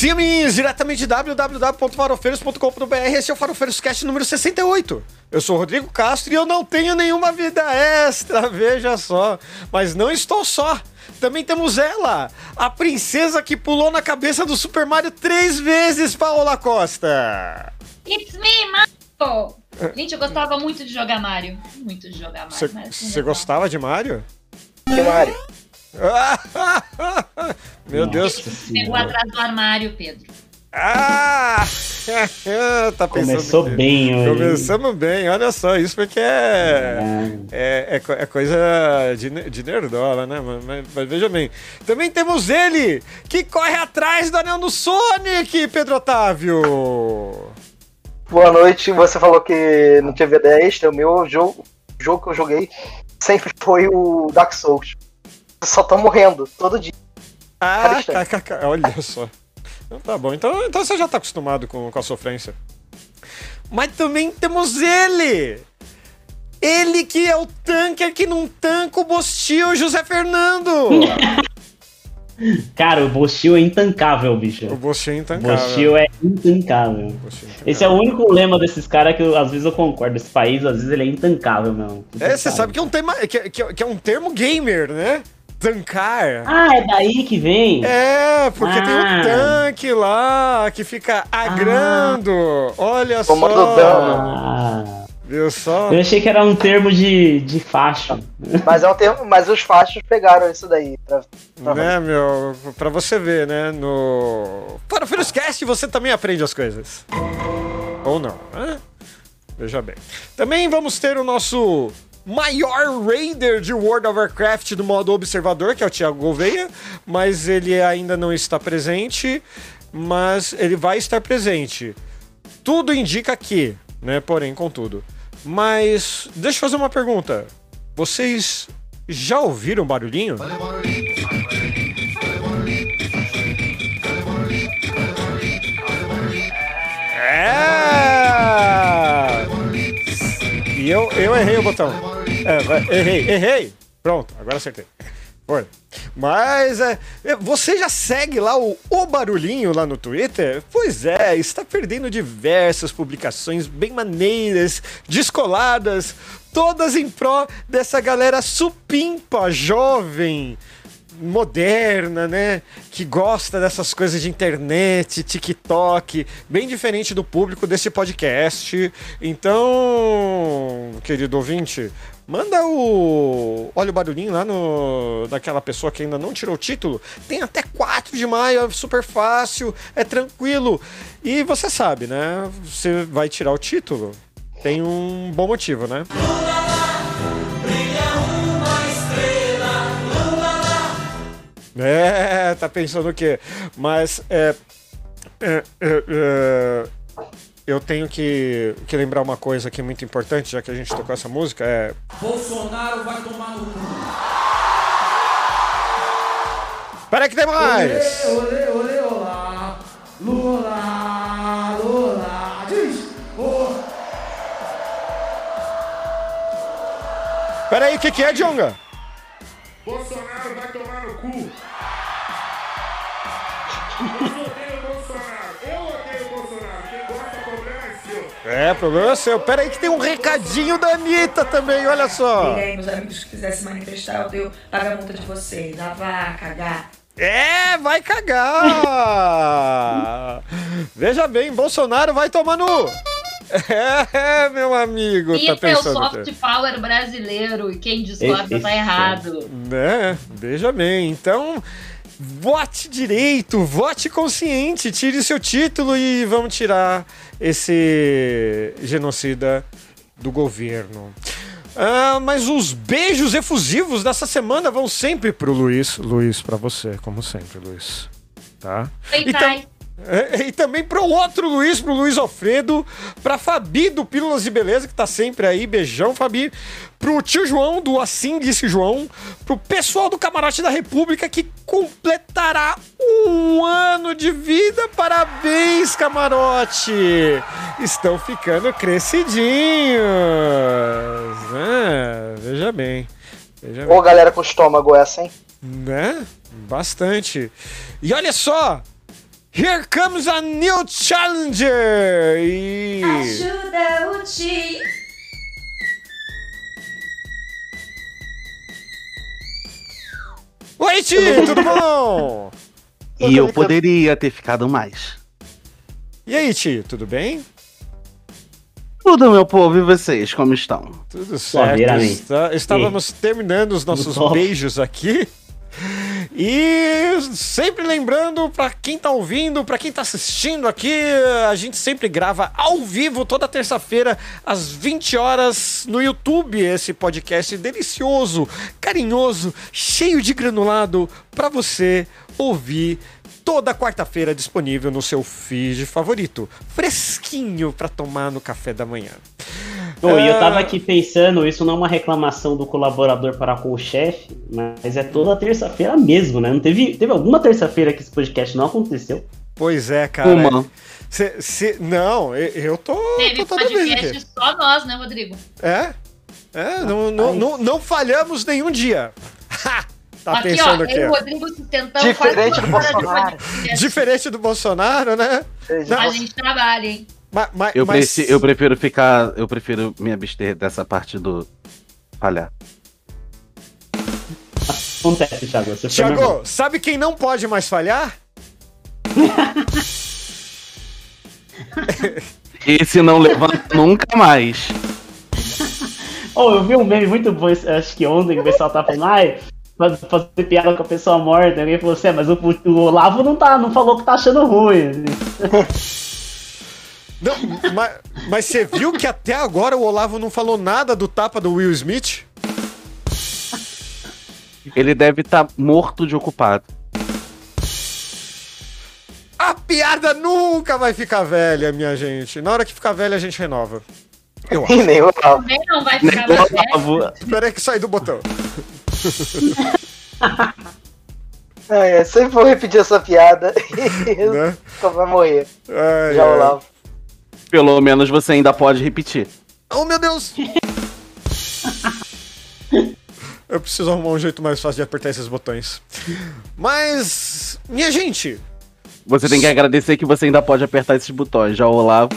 Sim, amiguinhos, diretamente de www.farofeiros.com.br. Esse é o Farofeiros Cast número 68. Eu sou o Rodrigo Castro e eu não tenho nenhuma vida extra, veja só. Mas não estou só. Também temos ela, a princesa que pulou na cabeça do Super Mario três vezes, Paola Costa. It's me, Mario! Gente, eu gostava muito de jogar Mario. Muito de jogar Mario. Você gostava de Mario? Que Mario? Meu Nossa Deus. Pegou Senhora. atrás do armário, Pedro. Ah! tá pensando Começou que- bem hoje. Começamos bem, olha só, isso porque é, é, é, co- é coisa de, de nerdola, né? Mas, mas- mas veja bem. Também temos ele, que corre atrás do anel do Sonic, Pedro Otávio. Boa noite. Você falou que não tinha vida extra. O meu jogo, jogo que eu joguei sempre foi o Dark Souls. Só tô morrendo todo dia. Ah, kkk, olha só. Então tá bom, então, então você já tá acostumado com, com a sofrência. Mas também temos ele! Ele que é o tanker que não tanca o Bostil, José Fernando! Cara, o Bostil é intancável, bicho. o Bostil é O intancável. Bostil é intancável. Bostil é intancável. Esse é o único lema desses caras que eu- às vezes eu concordo. Esse país, às vezes, ele é intancável, meu. É, você sabe que é um, tema, que, é- que é- que é um termo gamer, né? Tancar. Ah, é daí que vem? É, porque tem um Ah. tanque lá que fica agrando. Olha Comando só. dano. Ah, Viu só? eu achei que era um termo de, de facho. Mas, é um termo, mas os fachos pegaram isso daí. Pra, pra Né, meu? Pra você ver, né? No. Para o Filhoscast você também aprende as coisas. Ou não, né? Veja bem. Também vamos ter o nosso maior raider de World of Warcraft do modo observador, que é o Thiago Gouveia, mas ele ainda não está presente, mas ele vai estar presente. Tudo indica que, né? Porém, contudo. Mas deixa eu fazer uma pergunta. Vocês já ouviram barulhinho? É! E eu, eu errei o botão. É, errei, errei. Pronto, agora acertei. Foi. Mas é, é, você já segue lá o, o Barulhinho lá no Twitter? Pois é, está perdendo diversas publicações bem maneiras, descoladas, todas em pró dessa galera supimpa, jovem, moderna, né? Que gosta dessas coisas de internet, TikTok, bem diferente do público desse podcast. Então, querido ouvinte, manda o. Olha o barulhinho lá no. daquela pessoa que ainda não tirou o título. Tem até 4 de maio, é super fácil, é tranquilo. E você sabe, né? Você vai tirar o título. Tem um bom motivo, né? É, tá pensando o quê? Mas é, é, é, é, eu tenho que, que lembrar uma coisa aqui muito importante, já que a gente tocou essa música, é. Bolsonaro vai tomar no cu. Peraí que tem mais! Olê, olê, olá. Lula, Lula. Diz. Oh. Peraí, o que, que é, Jonga? Bolsonaro vai tomar no cu. é problema é seu. Peraí que tem um recadinho da Anitta também, olha só. E aí, meus amigos que quisessem manifestar, eu devo pagar a multa de vocês. Ah, vá cagar. É, vai cagar! Veja bem, Bolsonaro vai tomar no. É, meu amigo, tá Isso é o pensando. soft power brasileiro e quem discorda Esse tá é. errado. Né? Veja bem, então vote direito, vote consciente, tire seu título e vamos tirar esse genocida do governo. Ah, mas os beijos efusivos dessa semana vão sempre pro Luiz. Luiz, pra você, como sempre, Luiz. Tá? Oi, Então-. É, e também pro outro Luiz, pro Luiz Alfredo, pra Fabi do Pílulas de Beleza, que tá sempre aí, beijão, Fabi. Pro tio João do Assim Disse João, pro pessoal do Camarote da República que completará um ano de vida. Parabéns, Camarote! Estão ficando crescidinhos. né? veja bem. Veja bem. Ô, galera com estômago essa, hein? Né? Bastante. E olha só! Here comes a new challenger! E... Ajuda o tio. Oi, Ti, tudo bom? E eu poderia ter ficado mais. E aí, Ti, tudo bem? Tudo, meu povo, e vocês, como estão? Tudo certo. Está- estávamos terminando os nossos beijos aqui. E sempre lembrando para quem tá ouvindo, para quem tá assistindo aqui, a gente sempre grava ao vivo toda terça-feira às 20 horas no YouTube esse podcast delicioso, carinhoso, cheio de granulado para você ouvir toda quarta-feira disponível no seu feed favorito, fresquinho para tomar no café da manhã. Ô, e eu tava Ah. aqui pensando, isso não é uma reclamação do colaborador para com o chefe, mas é toda terça-feira mesmo, né? Não teve, teve alguma terça-feira que esse podcast não aconteceu? Pois é, cara. Uma. Cê- cê- não, eu, eu tô, Teve tô podcast só nós, né, Rodrigo? É? É, não, não, não, não falhamos nenhum dia. Ha! Tá aqui, pensando ó, aqui. eu e o ó. Rodrigo sustentamos Diferente do Bolsonaro. Diferente do Bolsonaro, né? A gente trabalha, hein? Ma- ma- Eu, mas, preci- eu prefiro ficar. Eu prefiro me abster dessa parte do falhar. Acontece, Thiago. Você. Thiago, sabe quem não pode mais falhar? Esse não levanta nunca mais. Oh, eu vi um meme muito bom, acho que ontem, que o pessoal tá falando, ai, faz- fazer piada com a pessoa morta. Alguém falou assim, "É, mas o, o Olavo não, tá, não falou que tá achando ruim. Não, mas, mas você viu que até agora o Olavo não falou nada do tapa do Will Smith? Ele deve estar morto de ocupado. A piada nunca vai ficar velha, minha gente. Na hora que ficar velha, a gente renova. Eu acho. E nem o Olavo. Também não vai ficar mais velho. Olavo, Espera aí que sair do botão. É, é, sempre vou repetir essa piada e Né? só vai morrer. Ai, Já o Olavo. Pelo menos você ainda pode repetir. Oh, meu Deus! Eu preciso arrumar um jeito mais fácil de apertar esses botões. Mas, minha gente, Você tem que agradecer que você ainda pode apertar esses botões. Já o Olavo.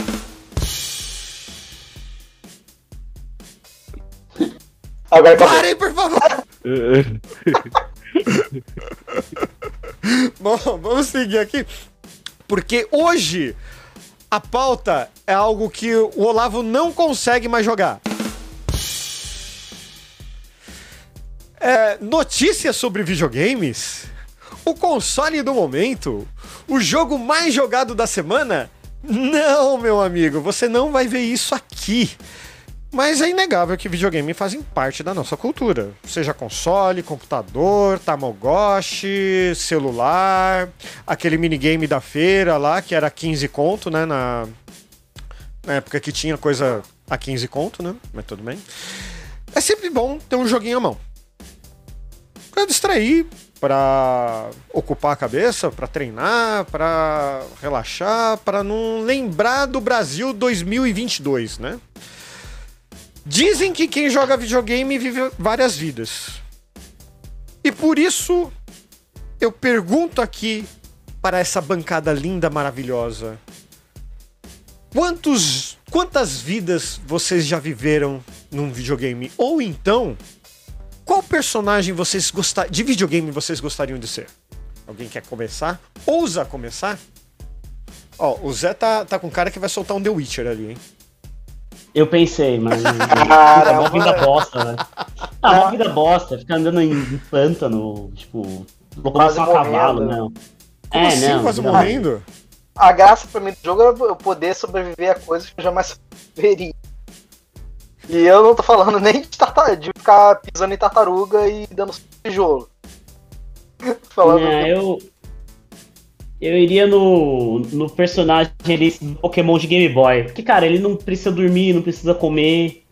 Agora parem, por favor! Bom, vamos seguir aqui. Porque hoje a pauta é algo que o Olavo não consegue mais jogar. É, notícias sobre videogames? O console do momento? O jogo mais jogado da semana? Não, meu amigo, você não vai ver isso aqui. Mas é inegável que videogame fazem parte da nossa cultura. Seja console, computador, Tamagotchi, celular, aquele minigame da feira lá, que era 15 conto, né? Na, na época que tinha coisa a 15 conto, né? Mas tudo bem. É sempre bom ter um joguinho à mão. Pra distrair, pra ocupar a cabeça, pra treinar, pra relaxar, pra não lembrar do Brasil 2022, né? Dizem que quem joga videogame vive várias vidas. E por isso eu pergunto aqui para essa bancada linda, maravilhosa. Quantos, quantas vidas vocês já viveram num videogame? Ou então, qual personagem vocês gostar de videogame vocês gostariam de ser? Alguém quer começar? Ousa começar? Ó, o Zé tá, tá com cara que vai soltar um The Witcher ali, hein? Eu pensei, mas. É Caramba. uma vida bosta, né? Ah, uma vida bosta, ficar andando em em pântano, tipo, locomoção a cavalo, não. Como é, assim, não. quase não. morrendo? A graça pra mim do jogo é eu poder sobreviver a coisas que eu jamais veria. E eu não tô falando nem de, tarta- de ficar pisando em tartaruga e dando tijolo. falando É, eu. Eu iria no, no personagem ali do Pokémon de Game Boy. Porque, cara, ele não precisa dormir, não precisa comer.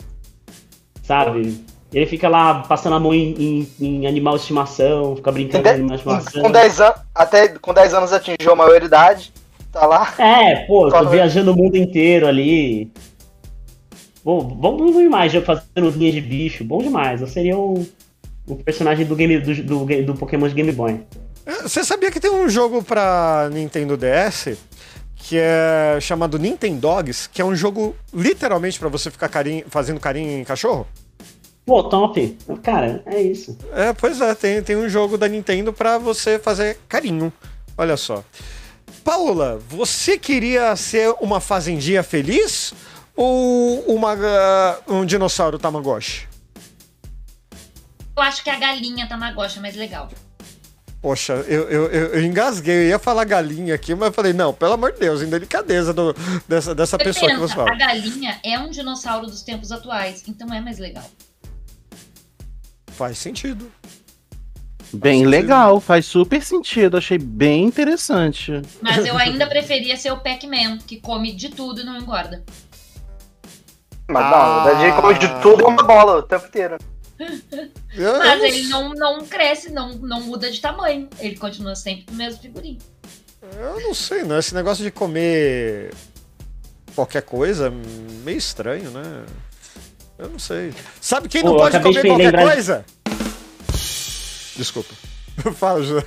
Sabe? Ele fica lá passando a mão em, em- em animal de estimação, fica brincando com de- animal de estimação. com 10 anos, até com 10 anos atingiu a maioridade, tá lá. É, pô, tô viajando o mundo inteiro ali. Bom, bom demais, fazendo linhas de bicho, bom demais. Eu seria o, o personagem do, game, do, do, do Pokémon de Game Boy. É, Você sabia que tem um jogo pra Nintendo DS que é chamado Nintendogs, que é um jogo literalmente pra você ficar carinho, fazendo carinho em cachorro? Pô, top. Cara, é isso. É, pois é, tem, tem um jogo da Nintendo pra você fazer carinho. Olha só. Paula, você queria ser uma fazendinha feliz ou uma, ah, um dinossauro Tamagotchi? Eu acho que a galinha Tamagotchi é mais legal. Poxa, eu, eu, eu, engasguei, eu ia falar galinha aqui, mas eu falei, não, pelo amor de Deus, em delicadeza do, dessa, dessa Você pessoa que pensa, você fala. a galinha é um dinossauro dos tempos atuais, então é mais legal. Faz sentido. Bem sentido. legal, faz super sentido. Achei bem interessante. Mas eu ainda preferia ser o Pac-Man, que come de tudo e não engorda. Mas não, na verdade ele come de tudo é uma bola o tempo inteiro. Eu, eu Mas não ele não, não cresce, não, não muda de tamanho. Ele continua sempre do mesmo figurinho. Eu não sei, não. Esse negócio de comer qualquer coisa, meio estranho, né? Eu não sei. Sabe quem não Pô, eu pode comer qualquer lembrar coisa? Desculpa. Fala, José.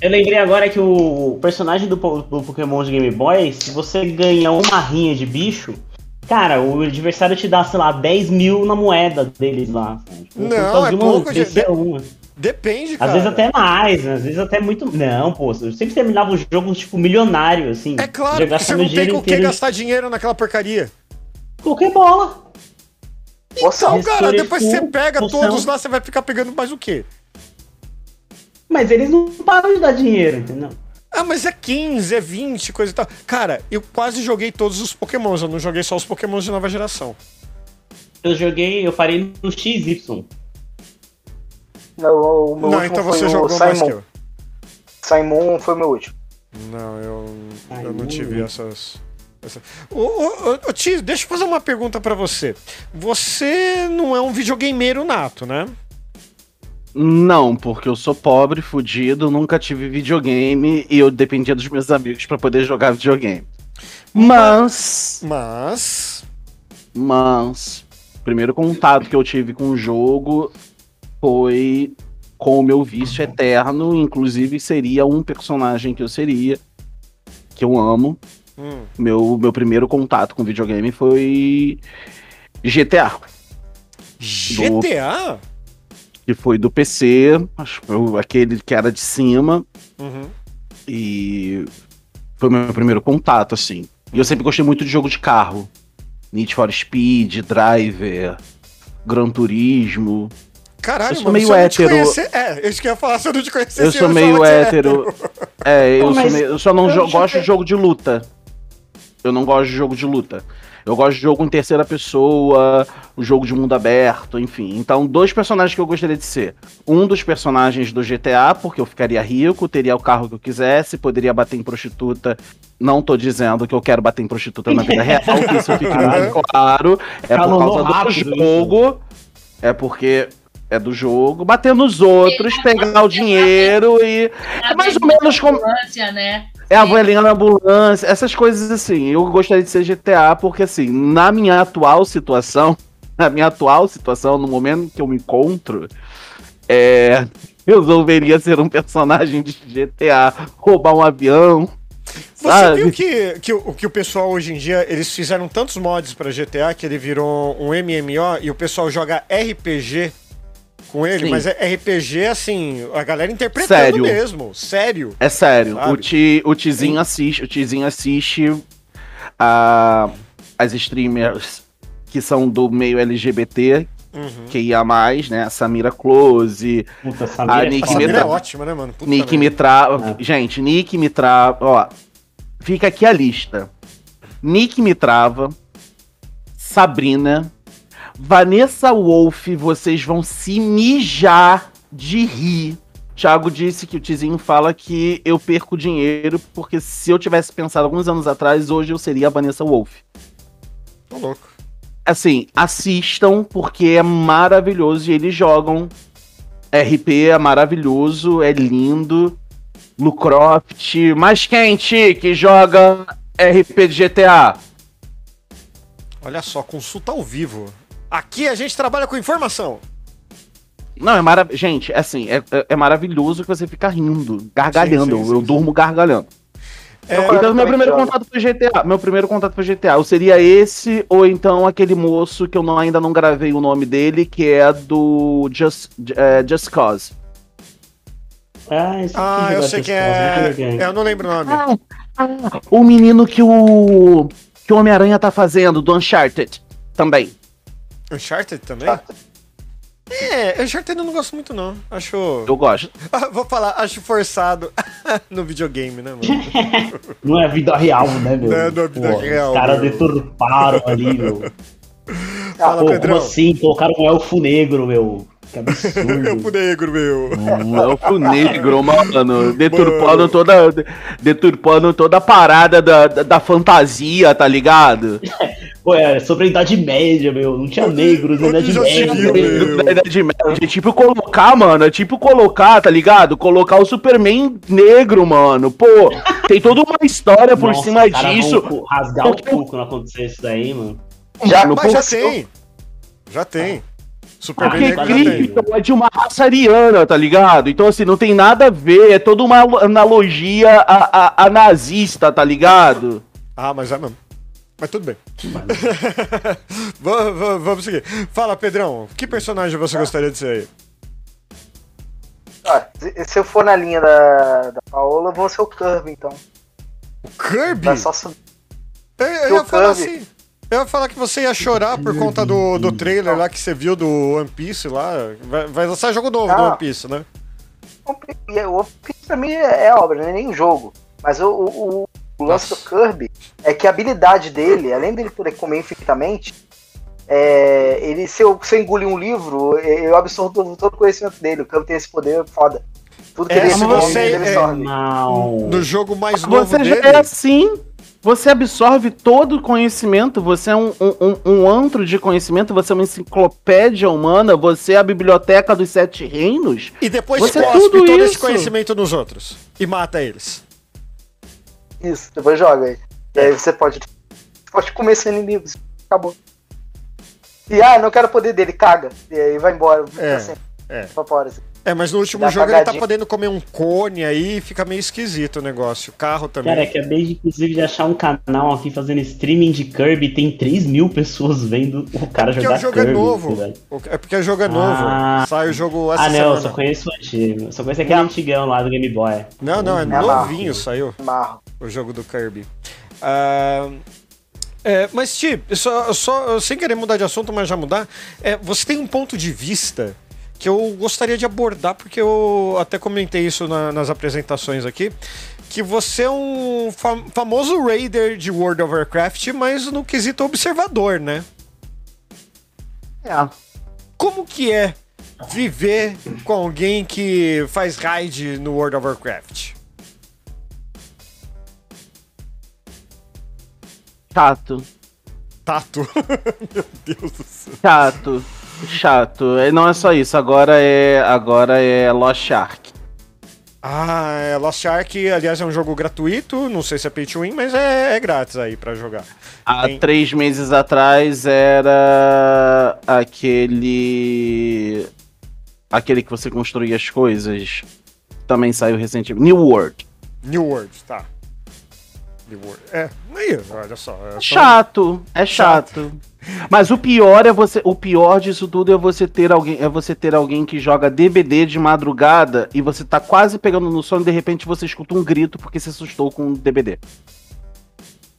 Eu lembrei agora que o personagem do, do Pokémon de Game Boy, se você ganha uma rinha de bicho, cara, o adversário te dá, sei lá, 10 mil na moeda deles lá. Tipo, Não, é de uma- pouco, de uma. Depende, Às cara. vezes até mais, né? às vezes até muito. Não, pô, eu sempre terminava os jogos, tipo, milionário, assim. É claro, porque você não tem dinheiro com o que gastar dinheiro naquela porcaria. Qualquer bola. Nossa, Então, cara, depois que você pega função. todos lá, você vai ficar pegando mais o quê? Mas eles não param de dar dinheiro, entendeu? Ah, mas é 15, é 20, coisa e tal. Cara, eu quase joguei todos os Pokémons, eu não joguei só os Pokémons de nova geração. Eu joguei, eu parei no XY. não, o meu não, então você o jogou mais que Simon. eu. Simon foi o meu último. Não, eu, Ai, eu não tive essas. essa- Ô, ô, ô, ô, Tio, deixa eu fazer uma pergunta pra você. Você não é um videogameiro nato, né? Não, porque eu sou pobre, fudido, nunca tive videogame e eu dependia dos meus amigos pra poder jogar videogame. Mas, Mas. mas, o primeiro contato que eu tive com o jogo foi com o meu vício eterno, inclusive seria um personagem que eu seria, que eu amo. Hum, Meu, meu primeiro contato com videogame foi GTA. GTA? Que foi do PC, acho que foi aquele que era de cima, Uhum. e foi meu primeiro contato, assim. E eu sempre gostei muito de jogo de carro. Need for Speed, Driver, Gran Turismo. Caralho, Eu sou mano, meio te hétero. conhecer- É, isso que eu ia falar, se eu não te conhecer, Eu sou meio hétero. É, eu, Pô, sou meio- eu só não eu jo- gosto de jogo de luta. Eu não gosto de jogo de luta. Eu gosto de jogo em terceira pessoa, o jogo de mundo aberto, enfim. Então, dois personagens que eu gostaria de ser. Um dos personagens do GTA, porque eu ficaria rico, teria o carro que eu quisesse, poderia bater em prostituta. Não tô dizendo que eu quero bater em prostituta na vida real, que isso fique muito claro. É por causa do jogo. É porque é do jogo. Bater nos outros, pegar o dinheiro e. É mais ou menos como. Ambulância, né? É a velhinha na ambulância, essas coisas assim. Eu gostaria de ser GTA porque, assim, na minha atual situação, na minha atual situação, no momento que eu me encontro, é. Eu resolveria ser um personagem de GTA, roubar um avião. Você sabe? viu que, que, o, que o pessoal hoje em dia, eles fizeram tantos mods pra GTA que ele virou um MMO e o pessoal joga RPG com ele, Sim. mas é RPG assim, a galera interpretando Sério. mesmo, sério. É sério, Sabe? o, ti, o Tizinho assiste, o Tizinho assiste a, as streamers que são do meio LGBT, Uhum. que ia mais, né? A Samira Close, Puta, A Samira é Nick A. Samira é Meta- ótima, né, mano? Puta Nick me trava. Gente, Nick me trava. Ó, fica aqui a lista: Nick me trava, Sabrina, Vanessa Wolf, vocês vão se mijar de rir. Thiago disse que o Tizinho fala que eu perco dinheiro, porque se eu tivesse pensado alguns anos atrás, hoje eu seria a Vanessa Wolf. Tô louco. Assim, assistam, porque é maravilhoso e eles jogam. RP é maravilhoso, é lindo. Lucroft, mais quente que joga RP de GTA. Olha só, consulta ao vivo. Aqui a gente trabalha com informação. Não, é maravilhoso. Gente, é assim, é, é- é maravilhoso que você fica rindo, gargalhando. Sim, sim, eu sim, durmo gargalhando. É, Eu Então, meu primeiro jogo. contato foi GTA. Meu primeiro contato foi GTA. Ou seria esse, ou então aquele moço que eu não- ainda não gravei o nome dele, que é do Just, é, Just Cause. Ah, esse Ah, eu joga sei Just que né, é. ninguém? Eu não lembro o nome. O menino que o. que o Homem-Aranha tá fazendo, do Uncharted. Também. Uncharted também? É, Uncharted eu não gosto muito, não. Acho. Eu gosto. Vou falar, acho forçado no videogame, né, mano? Não é vida real, né, meu? Não é da vida Pô, real, Os caras deturparam ali, meu. Fala, Pô, Pedrão. como assim? Colocaram um elfo negro, meu. Que absurdo. Eu pro negro, meu. Um elfo negro, mano. Deturpando Mano. toda. Deturpando toda a parada da, da, da fantasia, tá ligado? Pô, é sobre a Idade Média, meu. Não tinha negros na Idade Média. viu, Idade Média. É tipo colocar, mano. É tipo colocar, tá ligado? Colocar o Superman negro, mano. Pô, tem toda uma história por Nossa, cima os caras disso. vão rasgar o cu quando acontecer isso daí, mano. Já Mas já tem. Já tem. Superman Porque. Krypton é de uma raça ariana, tá ligado? Então, assim, não tem nada a ver, é toda uma analogia a, a, a nazista, tá ligado? Ah, mas é mesmo. Mas tudo bem. vamos, seguir. Fala, Pedrão. Que personagem você gostaria de ser aí? Ah, se, eu for na linha da, da Paola, eu vou ser o Kirby, então. O Kirby? Só. Eu, eu ia falar Kirby. assim. Eu ia falar que você ia chorar por conta do, do trailer lá que você viu do One Piece lá. Vai, vai lançar jogo novo do Ah. One Piece, né? E O One Piece pra mim é é obra, não é nem jogo. Mas o, o, o lance do Kirby é que a habilidade dele, além dele poder comer infinitamente, é, ele, se, eu, se eu engolir um livro, eu absorvo todo, o conhecimento dele. O Kirby tem esse poder foda. Tudo que É, ele se absorve, você- ele é, absorve. Não. No jogo mais novo Você já dele. é assim. Você absorve todo o conhecimento, você é um, um, um- um antro de conhecimento, você é uma enciclopédia humana, você é a biblioteca dos sete reinos. E depois Você é cospe tudo todo esse isso. conhecimento nos outros. E mata eles. Isso, depois joga aí. E aí você pode, pode comer seus inimigos. Acabou. E ah, não quero poder dele, caga. E aí vai embora. É, assim, é. assim. É, mas no último jogo ele tá podendo comer um cone aí e fica meio esquisito o negócio. O carro também. Cara, acabei de, inclusive de achar um canal aqui fazendo streaming de Kirby. Tem 3 mil pessoas vendo o cara porque jogar o jogo Kirby. é novo. velho. É porque o jogo é novo. Ah. Sai o jogo essa Ah, não, eu semana. só conheço o antigo. Só conheço aquele antigão lá do Game Boy. Não, não, é É novinho saiu Marro. O jogo do Kirby. Ah, é, mas, Ti, só, só, sem querer mudar de assunto, mas já mudar, é, você tem um ponto de vista que eu gostaria de abordar, porque eu até comentei isso na- nas apresentações aqui, que você é um fa- famoso raider de World of Warcraft, mas no quesito observador, né? É. Como que é viver com alguém que faz raid no World of Warcraft? Chato, Tato. Meu Deus do céu. chato, chato. E não é só isso, agora é, agora é Lost Ark. Ah, é Lost Ark, aliás, é um jogo gratuito, não sei se é pay to win, mas é, é grátis aí pra jogar. Há Tem- três meses atrás era aquele. Aquele que você construía as coisas. Também saiu recentemente. New World. New World, tá. New World. É, aí, olha só. é só- Chato, é chato. Mas o pior é você. O pior disso tudo é você ter alguém. É você ter alguém que joga DBD de madrugada e você tá quase pegando no sono e de repente você escuta um grito porque se assustou com o DBD.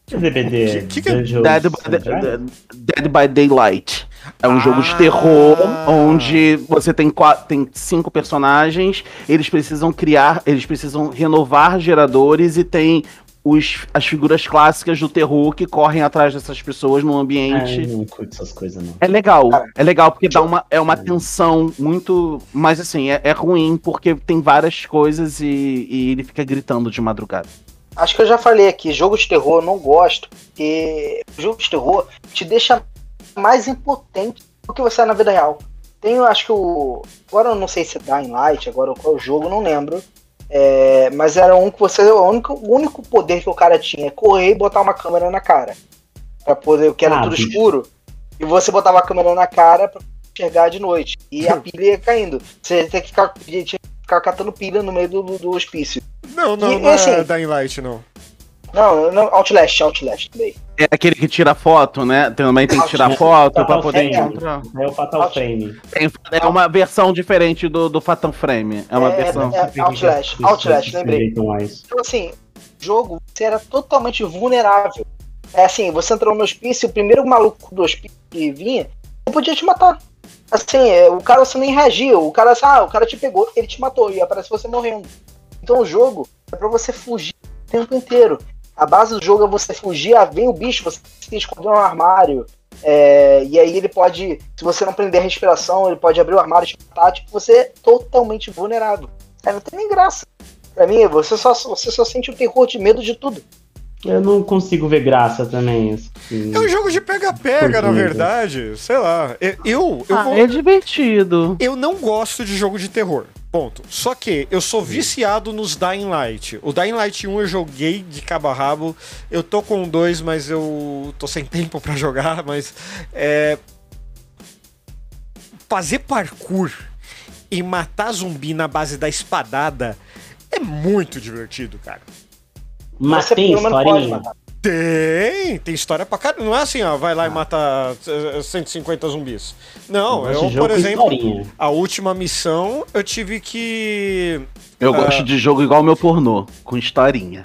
Que DBD? Que- que que é Dead by? Dead by Daylight. É um jogo de Ah. terror onde você tem, quatro, tem cinco personagens, eles precisam criar, eles precisam renovar geradores e tem os, as figuras clássicas do terror que correm atrás dessas pessoas no Ah, ambiente. eu não curto essas coisas, não. É legal, Cara, é legal porque dá uma, é uma tensão muito. Mas assim, é, é ruim porque tem várias coisas e, e ele fica gritando de madrugada. Acho que eu já falei aqui, jogo de terror eu não gosto, porque jogo de terror te deixa mais impotente do que você é na vida real. Tem, acho que o. Agora eu não sei se é Dying Light, agora qual é o jogo, não lembro. É, mas era um que você. O único, o único poder que o cara tinha é correr e botar uma câmera na cara. Pra poder, que era Ah, tudo bicho. escuro. E você botava a câmera na cara pra enxergar de noite. E a pilha ia caindo. Você tem que ficar, tinha que ficar catando pilha no meio do, do, do hospício. Não, não, E, não é assim- Dying Light, não. Não, não, Outlast, Outlast também. É aquele que tira foto, né? Também tem que tirar foto pra poder Frame. encontrar. É o Fatal Frame. Tem- é uma versão diferente do, do Fatal Frame. É uma É, versão. é, Outlast, Outlast, lembrei. Então, assim, o jogo, você era totalmente vulnerável. É assim, você entrou no hospício, o primeiro maluco do hospício que vinha, ele podia te matar. Assim, é, o cara você nem reagia, o cara, ah, o cara te pegou, ele te matou e aparece você morrendo. Então o jogo é pra você fugir o tempo inteiro. A base do jogo é você fugir, ah, vem o bicho, você se esconder no armário. é, e aí ele pode, se você não prender a respiração, ele pode abrir o armário e te matar, tipo, você é totalmente vulnerável. É, não tem nem graça. Pra mim, você só, você só sente o terror de medo de tudo. Eu não consigo ver graça também. assim. É um jogo de pega-pega, na verdade. Sei lá. Eu, eu, eu Ah, vou- é divertido. Eu não gosto de jogo de terror. Ponto. Só que eu sou viciado nos Dying Light. O Dying Light 1 eu joguei de cabo a rabo. Eu tô com o 2, mas eu tô sem tempo pra jogar. Mas é. Fazer parkour e matar zumbi na base da espadada é muito divertido, cara. Mas Você tem historinha. Tem, tem história pra caramba. Não é assim, ó, vai lá e mata eh, 150 zumbis. Não, Eu eu, por exemplo, historinha. a última missão eu tive que. Eu Ah. gosto de jogo igual meu pornô, com historinha.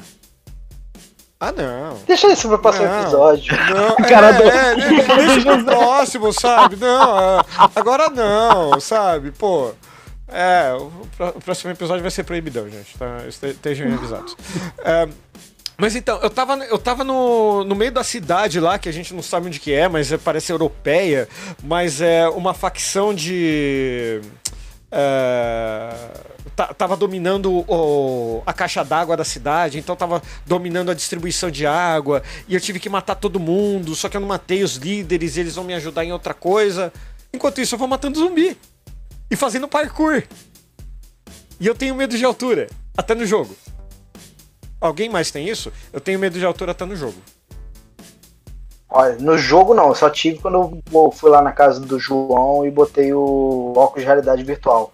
Ah, não. Deixa isso pra próximo Não. episódio. Não, Cara é, do- é, de- deixa pro próximo, sabe? Não, é, agora não, sabe? Pô. É, o pró- o próximo episódio vai ser proibidão, gente. Tá? Este- Estejam avisados. É, mas então, eu tava, eu tava no, no meio da cidade lá, que a gente não sabe onde que é, mas parece europeia, mas é uma facção de. é, ta- tava dominando o- a caixa d'água da cidade, então tava dominando a distribuição de água, e eu tive que matar todo mundo, só que eu não matei os líderes, eles vão me ajudar em outra coisa. Enquanto isso, eu vou matando zumbi e fazendo parkour. E eu tenho medo de altura, até no jogo. Alguém mais tem isso? Eu tenho medo de altura até no jogo. Olha, no jogo não, eu só tive quando eu fui lá na casa do João e botei o óculos de realidade virtual.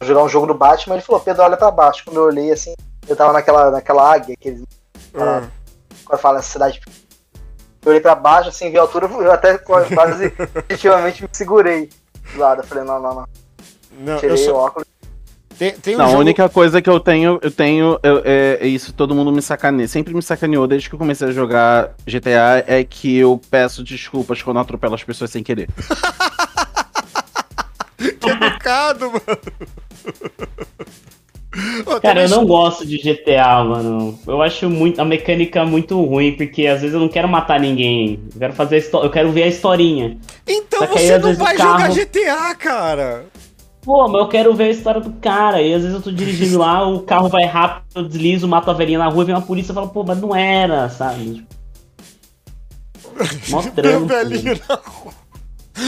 Vou jogar um jogo do Batman, ele falou, Pedro, olha pra baixo. Quando eu olhei assim, eu tava naquela, naquela águia, que eles Ah. quando fala cidade. Eu olhei pra baixo, assim, vi a altura, eu até quase efetivamente me segurei do lado. Eu falei, não, não, não. Não, Tirei o só, óculos. Tem, tem um Não, a jogo... única coisa que eu tenho, eu tenho, eu- é, é isso, todo mundo me sacaneia. Sempre me sacaneou desde que eu comecei a jogar GTA, é que eu peço desculpas quando atropelo as pessoas sem querer. Que educado, mano. Cara, também eu não gosto de GTA, mano. Eu acho muito, a mecânica muito ruim, porque às vezes eu não quero matar ninguém. Eu quero fazer a eu quero ver a historinha. Então Só aí, você às não vezes, vai carro- jogar GTA, cara. Pô, mas eu quero ver a história do cara. E às vezes eu tô dirigindo lá, o carro vai rápido, eu deslizo, mato a velhinha na rua, vem uma polícia e fala, pô, mas não era, sabe? Mó Meu trampo. velhinho na rua.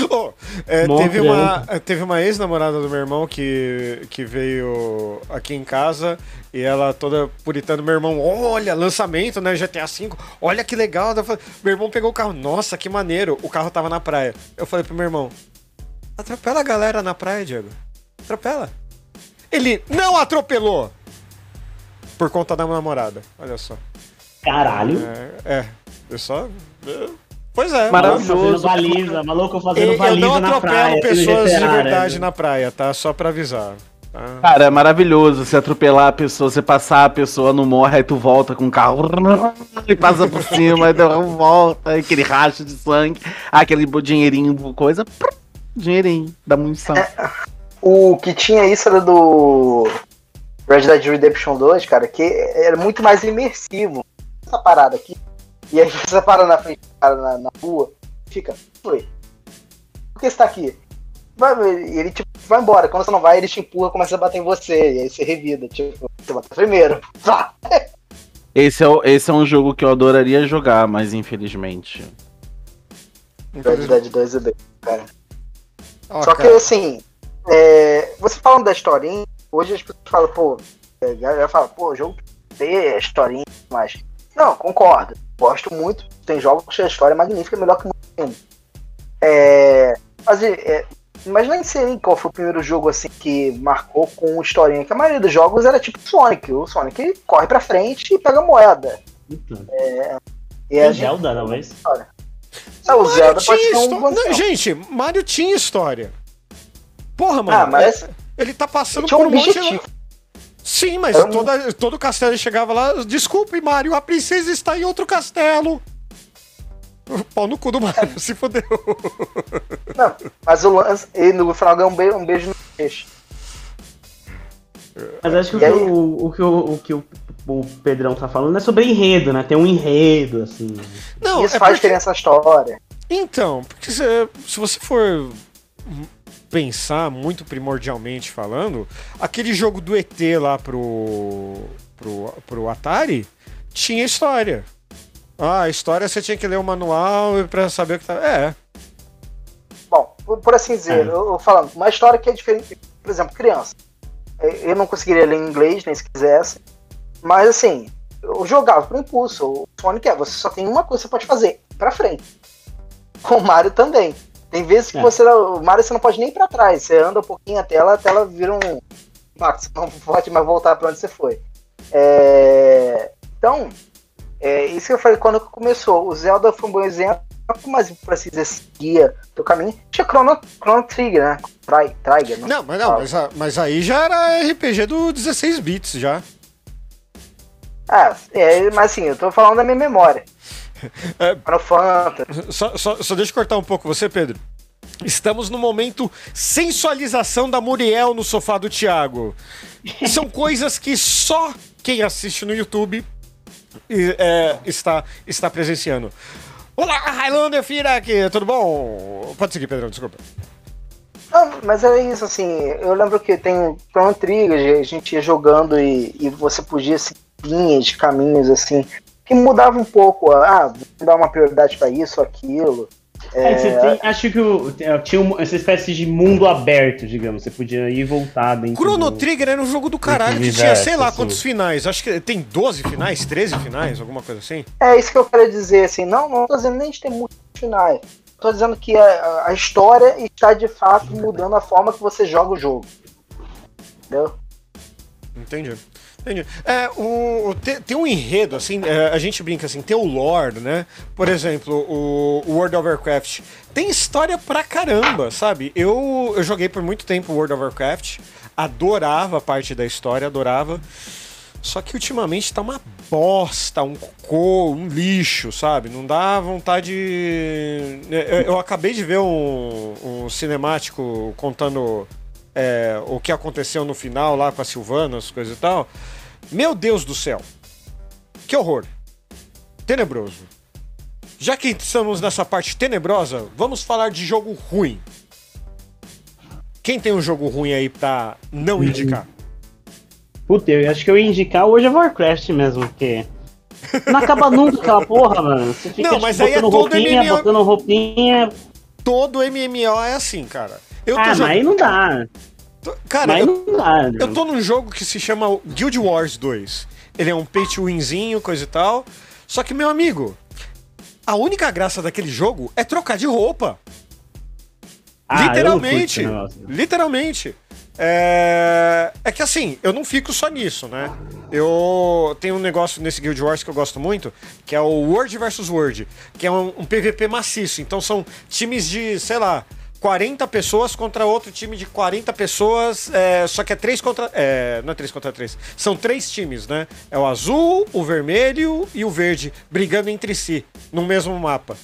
Ô, é, teve, uma, trampo. teve uma ex-namorada do meu irmão que, que veio aqui em casa e ela toda puritana, meu irmão, olha, lançamento, né, GTA V, olha que legal. Falei- Meu irmão pegou o carro, nossa, que maneiro, o carro tava na praia. Eu falei pro meu irmão, atropela a galera na praia, Diego, atropela. Ele não atropelou por conta da namorada, olha só. Caralho. É, é eu só... é, Pois é, Maravilhoso. Fazendo baliza, maluco fazendo eu, eu baliza não na atropelo praia. no pessoas de GTA, verdade né? na praia, tá? Só pra avisar. tá? Cara, é maravilhoso você atropelar a pessoa, você passar a pessoa, não morre, aí tu volta com o carro e passa por cima, aí deu volta, aí aquele racho de sangue, aquele dinheirinho, coisa, dinheirinho da munição. O que tinha isso era do Red Dead Redemption 2, cara, que era muito mais imersivo. Essa parada aqui. E aí você para na frente do cara na, na rua, fica, foi. Por que você tá aqui? Vai, e ele tipo, vai embora. Quando você não vai, ele te empurra, começa a bater em você. E aí você revida, tipo, você bate primeiro. Esse é, o- esse é um jogo que eu adoraria jogar, mas infelizmente. Red Dead 2 é bem, cara. Ó, Só que cara, assim, é, você falando da historinha, hoje as pessoas falam, pô, é, a galera fala, pô, jogo tem historinha, mas. Não, concordo. Gosto muito. Tem jogos que a história é magnífica, melhor que muito filme. É, mas é, Mas nem sei qual foi o primeiro jogo assim que marcou com historinha. Que a maioria dos jogos era tipo Sonic. O Sonic corre pra frente e pega moeda. Então, E a gente. Zelda, não, mas. É, o Mario Zelda pode tinha ser um Não, gente, Mario tinha história. Porra, mano. Ah, mas Ele tá passando por um um monte objetivo. Sim, mas um- toda, todo castelo ele chegava lá. Desculpe, Mario, a princesa está em outro castelo. Pau no cu do Mario, se fodeu. Não, mas o lance. Ele no final ganha um beijo, um beijo no peixe. Mas acho que, o, E o, o que, o, o que o, o Pedrão tá falando é sobre enredo, né? Tem um enredo, assim. Não, Isso é faz porque... diferença na história. Então, porque se, se você for pensar muito primordialmente falando, aquele jogo do ET lá pro, pro, pro Atari tinha história. Ah, a história você tinha que ler o manual pra saber o que tá. É. Bom, por, assim dizer, É. eu, falando, uma história que é diferente, por exemplo, criança. Eu não conseguiria ler em inglês, nem se quisesse. Mas assim, eu jogava por impulso. O Sonic é, você só tem uma coisa que você pode fazer, pra frente. Com o Mario também. Tem vezes que É. você. O Mario você não pode nem ir pra trás. Você anda um pouquinho a tela, a tela vira um. impacto. Você não pode mais voltar pra onde você foi. É, Então, é isso que eu falei quando começou. O Zelda foi um bom exemplo, mas dizer, seguia teu caminho. Tinha Chrono, Chrono Trigger, né? Tri, Trigger, né? Não, mas não, mas, mas aí já era RPG do 16 bits já. Ah, é, mas assim, eu tô falando da minha memória. É. Final Fantasy. Só, só, só deixa eu cortar um pouco você, Pedro. Estamos no momento sensualização da Muriel no sofá do Thiago. São coisas que só quem assiste no YouTube é, está, está presenciando. Olá, Highlander Firak, tudo bom? Pode seguir, Pedrão, desculpa. Não, mas é isso, assim, eu lembro que tem Chrono Trigger, a gente ia jogando e, e você podia seguir linhas de caminhos, assim, que mudava um pouco, ah, vou dar uma prioridade pra isso, aquilo. É, É, você tem- acho que o- tinha essa espécie de mundo aberto, digamos. Você podia ir e voltar dentro Chrono do... Trigger era um jogo do caralho que tinha sei lá assim. quantos finais. Acho que tem 12 finais, 13 finais, alguma coisa assim. É isso que eu quero dizer, assim, não, não tô dizendo nem de ter muitos finais. Tô dizendo que a, a história está de fato mudando a forma que você joga o jogo. Entendeu? Entendi. Entendi. É, o, o- te- tem um enredo, assim, é, a gente brinca assim, tem o lore, né? Por exemplo, o, o World of Warcraft tem história pra caramba, sabe? Eu, eu joguei por muito tempo World of Warcraft, adorava a parte da história, adorava. Só que ultimamente tá uma bosta, um cocô, um lixo, sabe? Não dá vontade. Eu, eu acabei de ver um, um cinemático contando é, o que aconteceu no final lá com a Silvana, as coisas e tal. Meu Deus do céu! Que horror! Tenebroso. Já que estamos nessa parte tenebrosa, vamos falar de jogo ruim. Quem tem um jogo ruim aí pra não indicar? Puta, eu acho que eu ia indicar World of Warcraft mesmo, porque. Não acaba nunca aquela porra, mano. Você fica Não, tipo, mas aí é todo roupinha, MMO. botando roupinha. Todo MMO é assim, cara. Eu Ah, mas aí não dá. Cara, Mas eu, não dá. né? eu tô num jogo que se chama Guild Wars 2. Ele é um pay to winzinho, coisa e tal. Só que, meu amigo, a única graça daquele jogo é trocar de roupa. Ah, literalmente. Literalmente. É... é que assim, eu não fico só nisso, né? Eu tenho um negócio nesse Guild Wars que eu gosto muito, que é o World vs World, que é um, um PVP maciço. Então são times de, sei lá, 40 pessoas contra outro time de 40 pessoas, é, só que é 3 contra. É, não é 3 contra 3. São três times, né? É o azul, o vermelho e o verde, brigando entre si, no mesmo mapa.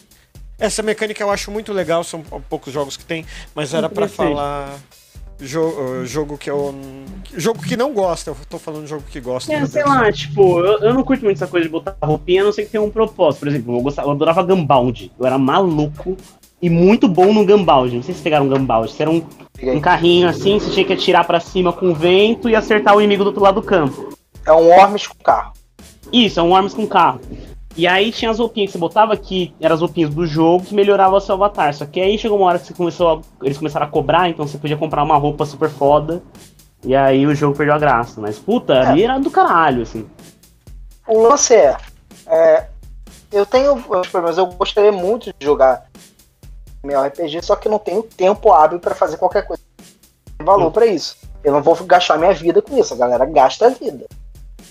Essa mecânica eu acho muito legal, são poucos jogos que tem, mas era pra Interessante. falar jo- uh, jogo que eu jogo que não gosta, eu tô falando jogo que gosta. É, meu sei lá, tipo, eu, eu não curto muito essa coisa de botar roupinha, a não ser que tenha um propósito. Por exemplo, eu, gostava, eu adorava Gunbound. Eu era maluco e muito bom no Gunbound. Não sei se pegaram Gunbound. Você era um, um carrinho assim, você tinha que atirar pra cima com o vento e acertar o inimigo do outro lado do campo. É um Worms com carro. Isso, é um armas com carro. E aí tinha as roupinhas que você botava que eram as roupinhas do jogo que melhoravam o seu avatar. Só que aí chegou uma hora que começou a- eles começaram a cobrar, então você podia comprar uma roupa super foda. E aí o jogo perdeu a graça. Mas puta, ali era do caralho, assim. O lance é, é, eu tenho problemas, eu gostaria muito de jogar RPG, só que eu não tenho tempo hábil pra fazer qualquer coisa. Valor pra isso. Eu não vou gastar minha vida com isso. A galera gasta a vida.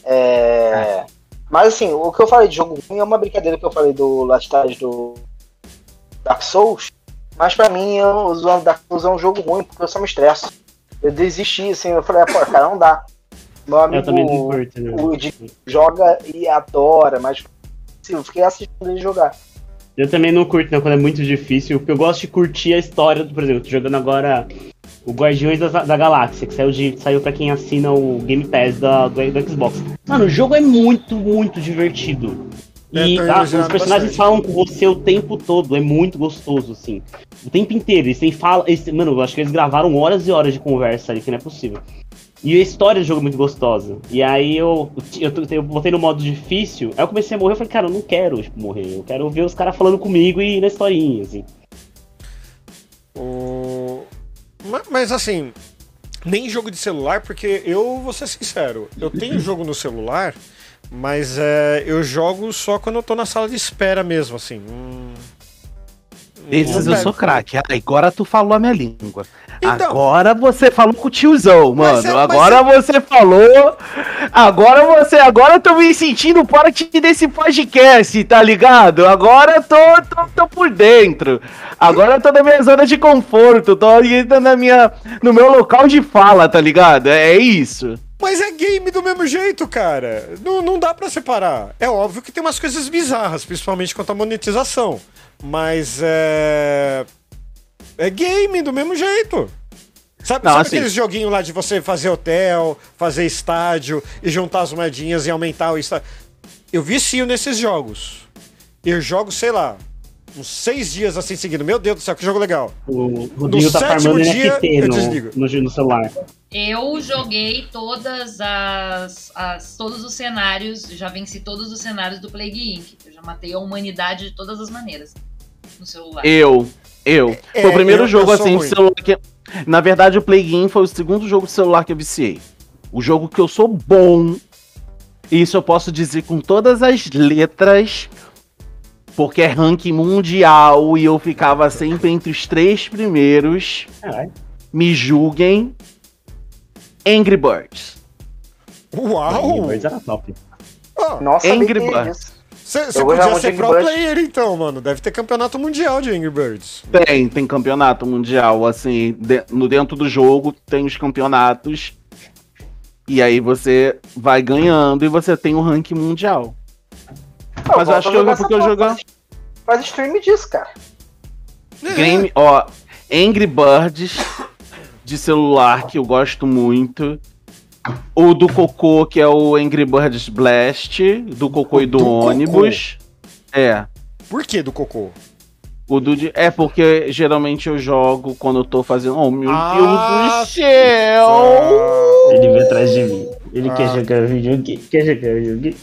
É, Mas assim, o que eu falei de jogo ruim é uma brincadeira que eu falei do Last Tide do Dark Souls. Mas pra mim, eu, o Dark Souls é um jogo ruim porque eu só me estresso. Eu desisti, assim, eu falei, ah, pô, cara, não dá. Meu Eu amigo curto, né? o Di joga e adora, mas assim, eu fiquei assistindo ele jogar. Eu também não curto, não, quando é muito difícil, porque eu gosto de curtir a história, do, por exemplo, tô jogando agora o Guardiões da, da Galáxia, que saiu, de, saiu pra quem assina o Game Pass da, do, do Xbox. Mano, o jogo é muito, muito divertido. E É, tô ah, os imaginando personagens bastante. falam com você o tempo todo, é muito gostoso, assim. O tempo inteiro, eles têm fala. Eles, mano, eu acho que eles gravaram horas e horas de conversa ali, que não é possível. E a história do jogo é muito gostosa. E aí eu, eu, eu, botei no modo difícil, aí eu comecei a morrer, eu falei, cara, eu não quero tipo, morrer, eu quero ver os caras falando comigo e na historinha, assim. Mas assim, nem jogo de celular, porque eu vou ser sincero, eu tenho jogo no celular, mas é, eu jogo só quando eu tô na sala de espera mesmo, assim. Hum, Esses não eu sou craque. Ah, agora tu falou a minha língua. Então. agora você falou com o tiozão, mano. É- agora você falou. Agora você. Agora eu tô me sentindo parte desse podcast, tá ligado? Agora eu tô, tô, tô por dentro. Agora eu tô na minha zona de conforto. Tô na minha, no meu local de fala, tá ligado? É, é isso. Mas é game do mesmo jeito, cara. Não, não dá pra separar. É óbvio que tem umas coisas bizarras, principalmente quanto à monetização. Mas é. É game do mesmo jeito. Sabe, Não, sabe assim- aqueles joguinhos lá de você fazer hotel, fazer estádio e juntar as moedinhas e aumentar o estádio? Eu vicio nesses jogos. Eu jogo, sei lá, uns seis dias assim seguindo. Meu Deus do céu, que jogo legal. O Rodrigo tá sétimo farmando dia, NFT eu no, desligo. no, no celular. Eu joguei todas as, as- todos os cenários, já venci todos os cenários do Plague Inc. Eu já matei a humanidade de todas as maneiras no celular. Eu. Eu. É, foi o primeiro eu- jogo eu assim de celular que. Na verdade, o Play Game foi o segundo jogo de celular que eu viciei. O jogo que eu sou bom. Isso eu posso dizer com todas as letras. Porque é ranking mundial e eu ficava sempre entre os três primeiros. Caralho. Me julguem. Angry Birds. Uau! Mas era top. Nossa, Angry Birds. Você podia ser Angry pro Birds. player então, mano. Deve ter campeonato mundial de Angry Birds. Tem, tem campeonato mundial, assim, de- no dentro do jogo tem os campeonatos. E aí você vai ganhando e você tem o ranking mundial. Não, Mas eu acho que eu, porque eu jogar. Faz stream disso, cara. Game, ó, Angry Birds de celular que eu gosto muito. O do Cocô, que é o Angry Birds Blast, do Cocô e do, do Cocô? ônibus. É. Por que do cocô? O do de- É porque geralmente eu jogo quando eu tô fazendo. Oh, meu Ah, Deus do céu! Ele veio atrás de mim. Ele Ah. quer jogar videogame. Quer jogar videogame.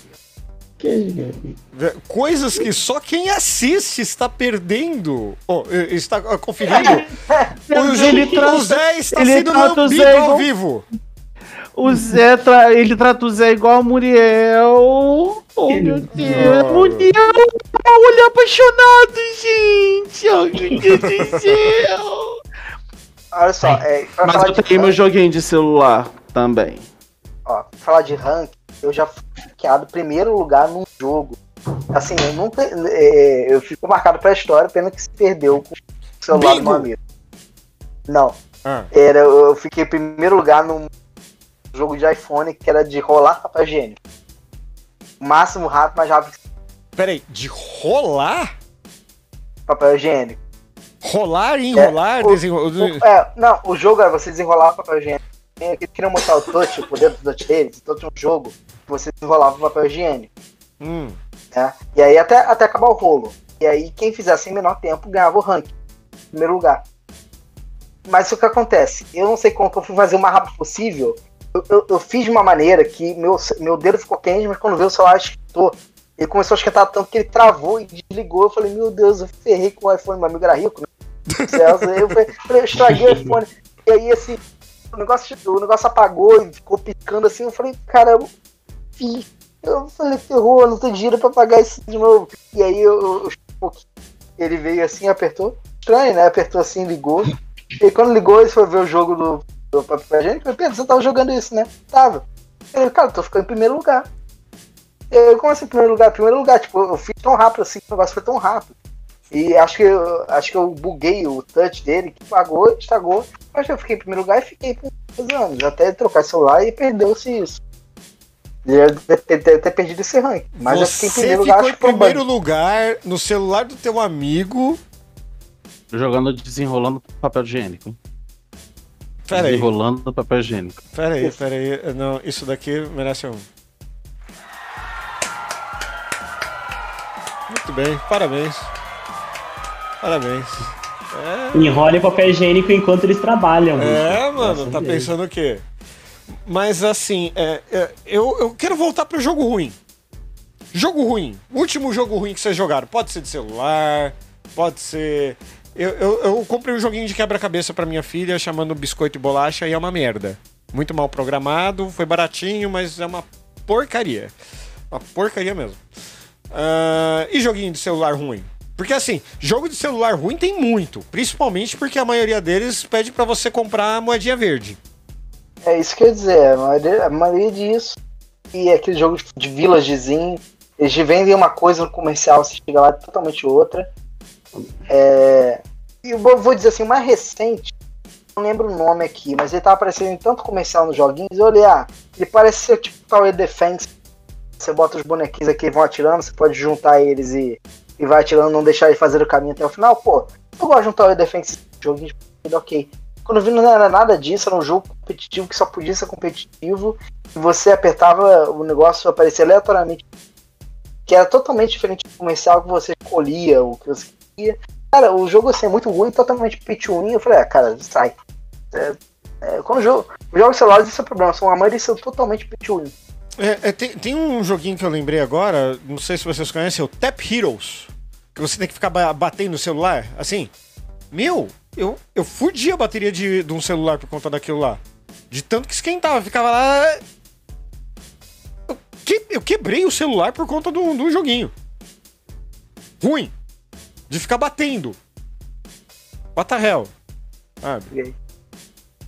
Coisas que só quem assiste está perdendo. Oh, está ah, conferindo. o, Ele o trata- Zé está ele sendo lambido Zé ao igual- vivo. O Zé, tra... ele trata o Zé igual a Muriel. Oh, meu Deus. Muriel, olha apaixonado, gente. Oh, meu Deus do céu. Olha só, é, Mas eu de tenho meu ranking, joguinho de celular também. ó, falar de rank, eu já fui ranqueado primeiro lugar num jogo. Assim, eu nunca. é, eu fico marcado pra história, pena que se perdeu com o celular do Bingo! meu amigo. Não, Ah, era, eu fiquei em primeiro lugar num jogo de iPhone que era de rolar papel higiênico. Máximo rápido, mais rápido que peraí, de rolar? papel higiênico. Rolar, enrolar, o- desenrolar. O- é, não, o jogo era você desenrolar papel higiênico. Eles queriam mostrar o touch, o poder do touch deles, então tinha um jogo você desenrolava o papel higiênico. Hum, né? E aí até, até acabar o rolo. E aí quem fizesse em menor tempo ganhava o ranking. em Primeiro lugar. Mas o que acontece? Eu não sei como que eu fui fazer o mais rápido possível. Eu, eu- eu fiz de uma maneira que meu, meu dedo ficou quente, mas quando veio o celular esquentou. Ele começou a esquentar tanto que ele travou e desligou. Eu falei, meu Deus, eu ferrei com o iPhone, meu amigo era rico, né? Eu falei, eu estraguei o iPhone. E aí, assim, o negócio, o negócio apagou e ficou picando assim. Eu falei, cara, eu fiz. Eu falei, ferrou, eu não tenho dinheiro pra pagar isso de novo. E aí eu, eu- ele veio assim, apertou, estranho, né? Apertou assim, ligou. E quando ligou, ele foi ver o jogo do, do papel. Eu falei, Pedro, você tava jogando isso, né? Tava. Ele, cara, eu tô ficando em primeiro lugar. Eu, como assim, primeiro lugar? Primeiro lugar, tipo, eu fiz tão rápido assim, o negócio foi tão rápido. E acho que, acho que eu buguei o touch dele, que pagou, estragou. Mas eu fiquei em primeiro lugar e fiquei por dois anos. Até trocar celular e perdeu-se isso. Ele deve ter, deve ter perdido esse rank. Mas eu fiquei em Você primeiro ficou lugar, em acho que foi um primeiro lugar no celular do teu amigo. Jogando, desenrolando papel higiênico. Pera aí, Desenrolando papel higiênico. pera aí, pera aí. Não, isso daqui merece um. Muito bem, parabéns. Parabéns. Enrole papel higiênico enquanto eles trabalham. É, bicho. mano, Nossa, tá Deus. pensando o quê? Mas assim, é, é, eu, eu quero voltar pro jogo ruim. Jogo ruim. Último jogo ruim que vocês jogaram. Pode ser de celular, pode ser. Eu, eu, eu comprei um joguinho de quebra-cabeça pra minha filha chamando Biscoito e Bolacha e é uma merda. Muito mal programado, foi baratinho, mas é uma porcaria. Uma porcaria mesmo. Ah, e joguinho de celular ruim? Porque assim, jogo de celular ruim tem muito. Principalmente porque a maioria deles pede pra você comprar moedinha verde. É isso que eu ia dizer, a maioria, a maioria disso. E aquele jogo de villagezinho, eles vendem uma coisa no comercial, você chega lá é totalmente outra. É, E eu vou dizer assim, o mais recente, não lembro o nome aqui, mas ele tava aparecendo em tanto comercial nos joguinhos, eu olhei, ah, ele parece ser tipo Tower Defense. Você bota os bonequinhos aqui e vão atirando, você pode juntar eles e, e vai atirando, não deixar ele fazer o caminho até o final. Pô, eu gosto de um Tower Defense joguinho ok. Quando eu vi não era nada disso, era um jogo competitivo que só podia ser competitivo. E você apertava o negócio aparecia aleatoriamente. Que era totalmente diferente do comercial que você escolhia o que você queria. Cara, o jogo assim é muito ruim, totalmente pay. Eu falei, ah, cara, sai. É, é, quando jogo, os jogos celulares, isso é o problema. São, a maioria são totalmente pay. É, é, tem, tem um joguinho que eu lembrei agora, não sei se vocês conhecem, é o Tap Heroes. Que você tem que ficar ba- batendo no celular, assim. Meu, eu, eu fudi a bateria de, de um celular por conta daquilo lá. De tanto que esquentava, ficava lá. Eu, que- eu quebrei o celular por conta de um joguinho. Ruim. De ficar batendo. What the hell? Sabe? E aí?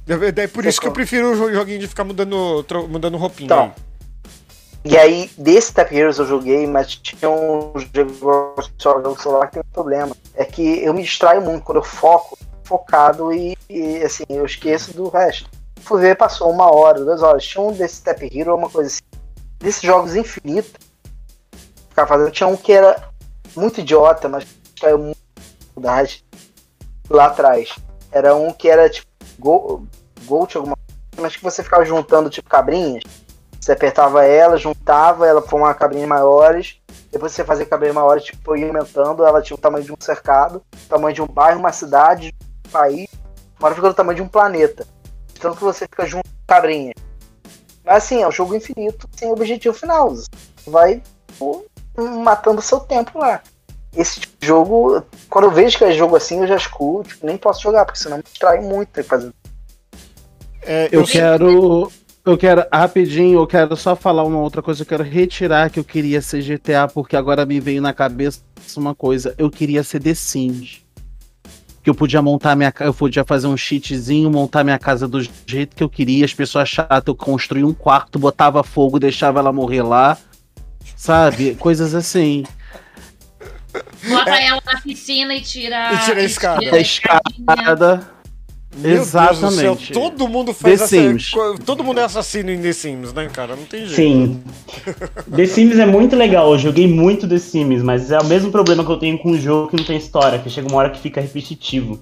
É, é por isso que eu prefiro o jo- joguinho de ficar mudando, mudando roupinha. Então, aí. E aí, desse Tap Heroes eu joguei, mas tinha um jogo jogo celular que tem um problema. É que eu me distraio muito quando eu foco, focado e, e, assim, eu esqueço do resto. Fui ver, passou uma hora, duas horas. Tinha um desse Tap Hero, uma coisa assim. Desses jogos infinitos. Ficava fazendo. Tinha um que era muito idiota, mas distraiu muito dificuldade lá atrás. Era um que era tipo Go- Gold, alguma coisa, mas que você ficava juntando tipo cabrinhas. Você apertava ela, juntava, ela formava cabrinhas maiores. Depois você fazia cabrinhas maiores, tipo, ia aumentando. Ela tinha o tamanho de um cercado, o tamanho de um bairro, uma cidade, país. Uma hora ficou do tamanho de um planeta. Tanto que você fica junto com cabrinhas. Mas assim, é um jogo infinito, sem objetivo final. Você vai pô, matando o seu tempo lá. Esse tipo de jogo, quando eu vejo que é jogo assim, eu já escuto, tipo, nem posso jogar, porque senão me distrai muito ter que fazer. É, Eu quero. Eu quero, rapidinho, eu quero só falar uma outra coisa. Eu quero retirar que eu queria ser GTA, porque agora me veio na cabeça uma coisa. Eu queria ser The Sims. Que eu podia montar minha casa, eu podia fazer um cheatzinho, montar minha casa do jeito que eu queria. As pessoas chatas, eu construía um quarto, botava fogo, deixava ela morrer lá. Sabe? Coisas assim. Bota ela na piscina e tira. E tira a escada. tira A escada. Meu Exatamente. Deus do céu, todo mundo faz The essa. Sims. Todo mundo é assassino em The Sims, né, cara? Não tem jeito. Sim. The Sims é muito legal, eu joguei muito The Sims, mas é o mesmo problema que eu tenho com um jogo que não tem história, que chega uma hora que fica repetitivo.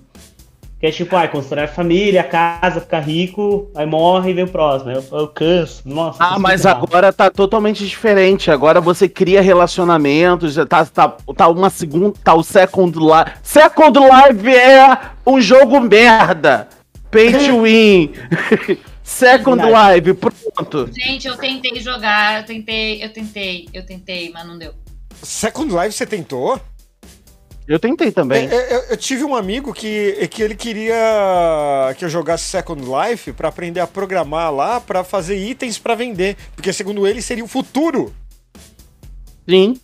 Que é tipo, ah, constrói a família, a casa, fica rico, aí morre e vem o próximo. Eu, eu canso. Nossa. Ah, mas é legal. agora tá totalmente diferente. Agora você cria relacionamentos, já tá, tá, tá uma segunda, tá o Second Life. Second Life é um jogo merda. Pay to win. Second. Life, pronto. Gente, eu tentei jogar, eu tentei, eu tentei, eu tentei, mas não deu. Second Life você tentou? Eu tentei também. É, é, Eu, eu tive um amigo que, que ele queria que eu jogasse Second Life pra aprender a programar lá pra fazer itens pra vender. Porque segundo ele seria o futuro. Sim.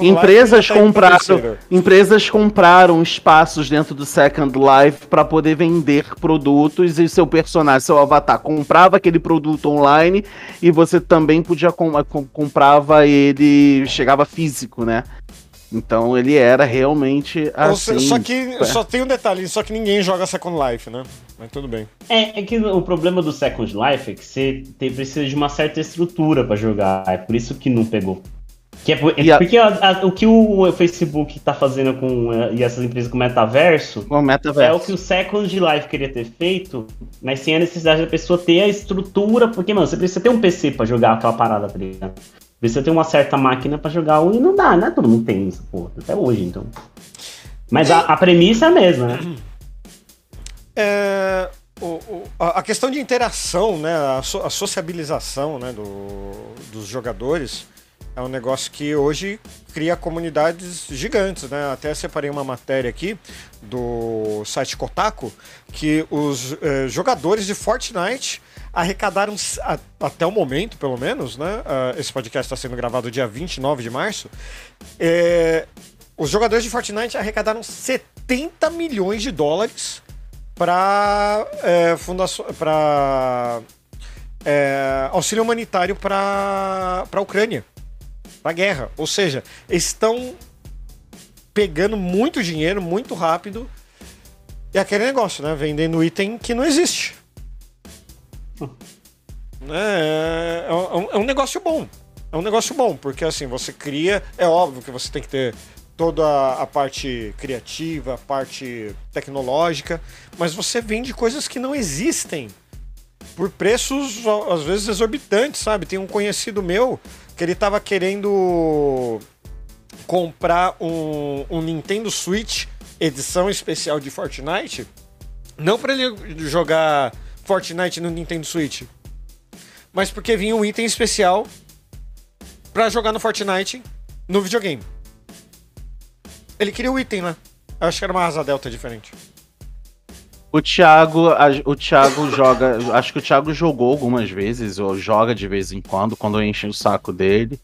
Empresas tá compraram, terceiro. empresas compraram espaços dentro do Second Life para poder vender produtos e seu personagem, seu avatar, comprava aquele produto online e você também podia com, com- comprava ele, chegava físico, né? Então ele era realmente assim. só que só tem um detalhe, só que ninguém joga Second Life, né? Mas tudo bem. É, é que o problema do Second Life é que você tem- precisa de uma certa estrutura pra jogar. É por isso que não pegou. Que é por- é a- Porque a- a- o que o Facebook tá fazendo com eh, e essas empresas com o metaverso O é o metaverso. que o Second Life queria ter feito, mas sem a necessidade da pessoa ter a estrutura, porque, mano, você precisa ter um PC pra jogar aquela parada, tá ligado? Precisa ter uma certa máquina pra jogar e não dá, né? Todo mundo tem isso, pô, até hoje, então. Mas a, a premissa é a mesma, né? É, o- o- a, a questão de interação, né, a, so- a sociabilização né, do- dos jogadores é um negócio que hoje cria comunidades gigantes. Né? Até separei uma matéria aqui do site Kotaku que os eh, jogadores de Fortnite arrecadaram, a- até o momento, pelo menos, né? ah, esse podcast está sendo gravado dia 29 de março. eh, os jogadores de Fortnite arrecadaram 70 milhões de dólares para é, para auxílio humanitário para para Ucrânia para guerra. Ou seja estão pegando muito dinheiro muito rápido. E aquele negócio né? Vendendo item que não existe. É, é um, é um negócio bom. É um negócio bom porque assim você cria é óbvio que você tem que ter toda a parte criativa, a parte tecnológica, mas você vende coisas que não existem por preços às vezes exorbitantes, sabe? Tem um conhecido meu que ele tava querendo comprar um, um Nintendo Switch edição especial de Fortnite, não para ele jogar Fortnite no Nintendo Switch, mas porque vinha um item especial para jogar no Fortnite no videogame. Ele queria o item, né? Eu acho que era uma asa delta diferente. O Thiago, a- o Thiago joga, acho que o Thiago jogou algumas vezes, ou joga de vez em quando, quando enche o saco dele.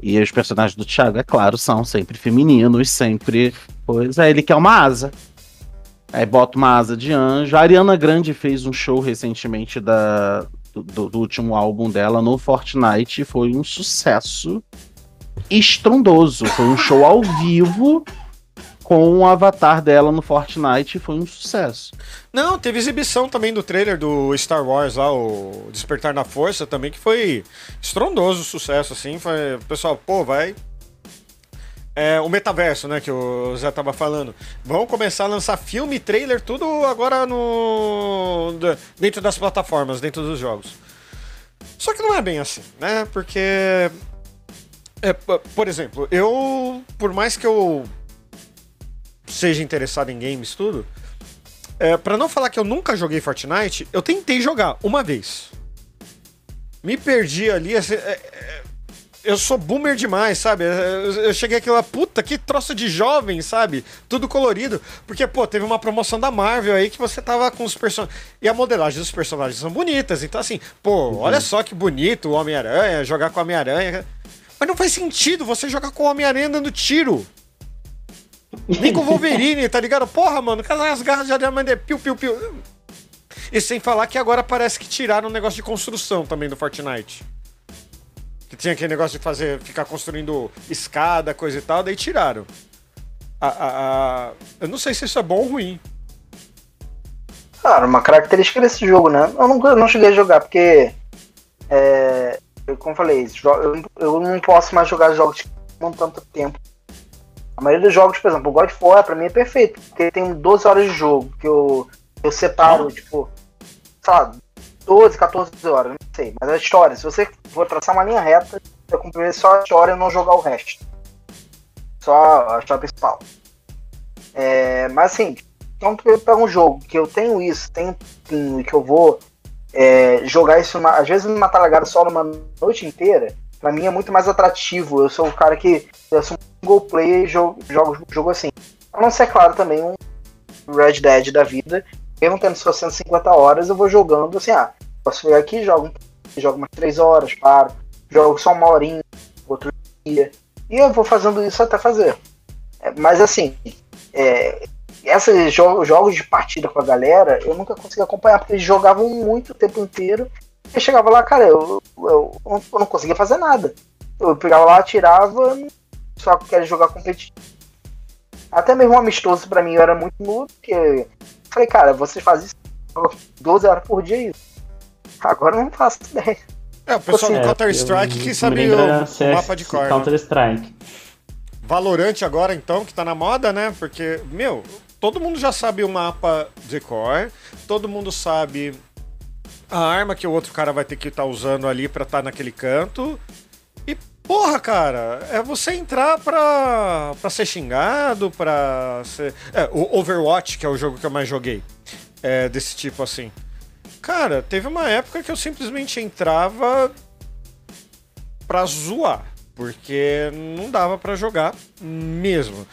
E os personagens do Thiago, é claro, são sempre femininos, sempre. Pois é, ele quer uma asa. Aí bota uma asa de anjo. A Ariana Grande fez um show recentemente da, do, do- último álbum dela no Fortnite e foi um sucesso estrondoso. Foi um show ao vivo com o avatar dela no Fortnite foi um sucesso. Não, teve exibição também do trailer do Star Wars lá, o Despertar na Força, também, que foi estrondoso sucesso, assim. Foi, o pessoal, pô, vai. É, o metaverso, né, que o Zé tava falando. Vão começar a lançar filme trailer, tudo agora no. dentro das plataformas, dentro dos jogos. Só que não é bem assim, né? Porque. é, por exemplo, eu. Por mais que eu seja interessado em games, tudo. É, para não falar que eu nunca joguei Fortnite, eu tentei jogar uma vez. Me perdi ali. assim, é, é, eu sou boomer demais, sabe? É, Eu, eu cheguei aqui lá, puta, que troço de jovem, sabe? Tudo colorido. Porque, pô, teve uma promoção da Marvel aí que você tava com os personagens. E a modelagem dos personagens são bonitas. Então, assim, pô, olha só que bonito o Homem-Aranha, jogar com o Homem-Aranha. Mas não faz sentido você jogar com o Homem-Aranha dando tiro. Nem com o Wolverine, tá ligado? Porra, mano, as garras de diamante? Piu, piu, piu. E sem falar que agora parece que tiraram o negócio de construção também do Fortnite. Que tinha aquele negócio de fazer, ficar construindo escada, coisa e tal, daí tiraram. A, a- a- Eu não sei se isso é bom ou ruim. Cara, uma característica desse jogo, né? Eu não, eu não cheguei a jogar, porque. É, eu, como falei, eu não posso mais jogar jogos que não tanto tempo. A maioria dos jogos, por exemplo, o God of War pra mim é perfeito, porque tem 12 horas de jogo, que eu, eu separo, tipo, sei lá, 12, 14 horas, não sei. Mas a história, se você for traçar uma linha reta, eu cumprir só a história e não jogar o resto. Só a história principal. É, mas assim, então tu pega um jogo que eu tenho isso, tenho um e que eu vou é, jogar isso, uma- às vezes numa talagada só numa noite inteira, pra mim é muito mais atrativo. Eu sou o cara que eu sou um single player e jogo, jogo jogo assim. A não ser, claro, também um Red Dead da vida. Mesmo tendo só 150 horas, eu vou jogando assim, ah, posso pegar aqui, jogo, jogo umas 3 horas, paro, jogo só uma horinha, outro dia. E eu vou fazendo isso até fazer. É, mas assim, é, esses jo jogos de partida com a galera, eu nunca consegui acompanhar, porque eles jogavam muito o tempo inteiro. E chegava lá, cara, eu, eu, eu não conseguia fazer nada. Eu pegava lá, atirava, só queria jogar competitivo. Até mesmo amistoso pra mim eu era muito nulo, porque eu falei, cara, vocês fazem isso 12 horas por dia isso. Agora eu não faço ideia. É, o pessoal do É, Counter-Strike eu- que sabe o, CS mapa de cor. né? Counter-Strike. Valorante agora, então, que tá na moda, né? Porque, meu, todo mundo já sabe o mapa de cor, todo mundo sabe a arma que o outro cara vai ter que estar usando ali pra estar naquele canto. E, porra, cara, é você entrar pra, pra ser xingado, pra ser. É, o Overwatch, que é o jogo que eu mais joguei, é desse tipo assim. Cara, teve uma época que eu simplesmente entrava pra zoar. Porque não dava pra jogar mesmo.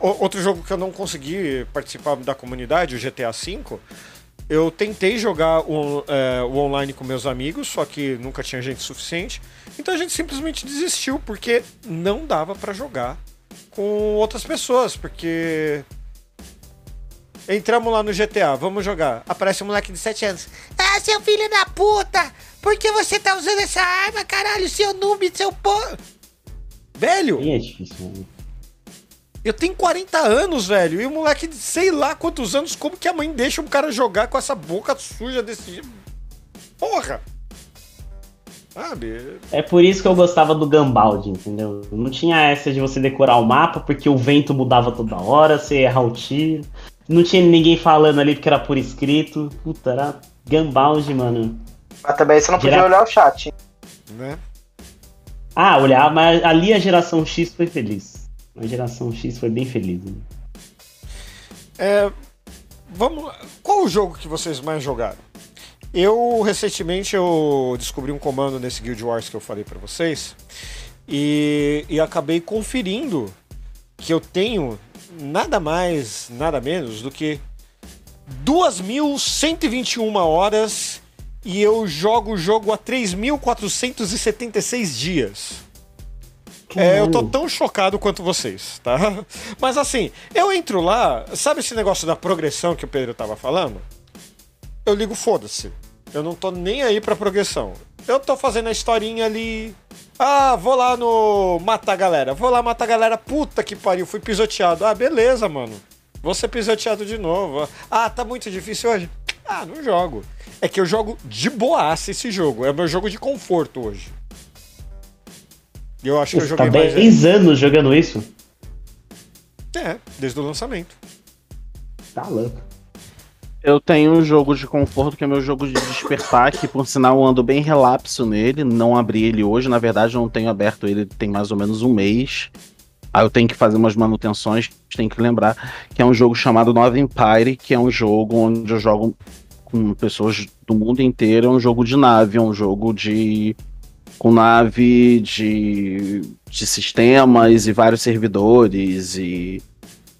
O- outro jogo que eu não consegui participar da comunidade, o GTA V, eu tentei jogar o, é, o online com meus amigos, só que nunca tinha gente suficiente. Então a gente simplesmente desistiu, porque não dava pra jogar com outras pessoas, porque. Entramos lá no GTA, vamos jogar. Aparece um moleque de 7 anos. Ah, seu filho da puta! Por que você tá usando essa arma, caralho? Seu noob, seu po... Velho, é difícil, mano. Eu tenho 40 anos, velho. E o moleque de sei lá quantos anos, como que a mãe deixa um cara jogar com essa boca suja desse? Porra! Sabe? É por isso que eu gostava do Gambaldi, entendeu? Não tinha essa de você decorar o mapa, porque o vento mudava toda hora, você errar o tiro. Não tinha ninguém falando ali porque era por escrito. Puta, era Gambaldi, mano. Mas também você não podia olhar o chat. hein? Né? Ah, olhar, mas ali a geração X foi feliz. A geração X foi bem feliz. Né? É, vamos lá. Qual o jogo que vocês mais jogaram? Eu recentemente eu descobri um comando nesse Guild Wars que eu falei pra vocês e, e acabei conferindo que eu tenho nada mais, nada menos do que 2.121 horas e eu jogo o jogo há 3.476 dias. É, eu tô tão chocado quanto vocês, tá? Mas assim, eu entro lá, sabe esse negócio da progressão que o Pedro tava falando? Eu ligo foda-se. Eu não tô nem aí pra progressão. Eu tô fazendo a historinha ali. Ah, vou lá no matar a galera. Vou lá matar a galera. Puta que pariu, fui pisoteado. Ah, beleza, mano. Vou ser pisoteado de novo. Ah, tá muito difícil hoje. Ah, não jogo. É que eu jogo de boaça esse jogo. É o meu jogo de conforto hoje. Eu acho que eu Você tá joguei mais. 10 anos jogando isso? É, desde o lançamento. Tá louco. Eu tenho um jogo de conforto que é meu jogo de despertar, que por sinal eu ando bem relapso nele, não abri ele hoje, na verdade eu não tenho aberto ele tem mais ou menos um mês. Aí eu tenho que fazer umas manutenções, tenho que lembrar que é um jogo chamado Nova Empire, que é um jogo onde eu jogo com pessoas do mundo inteiro, é um jogo de nave, é um jogo de com nave de, de sistemas e vários servidores e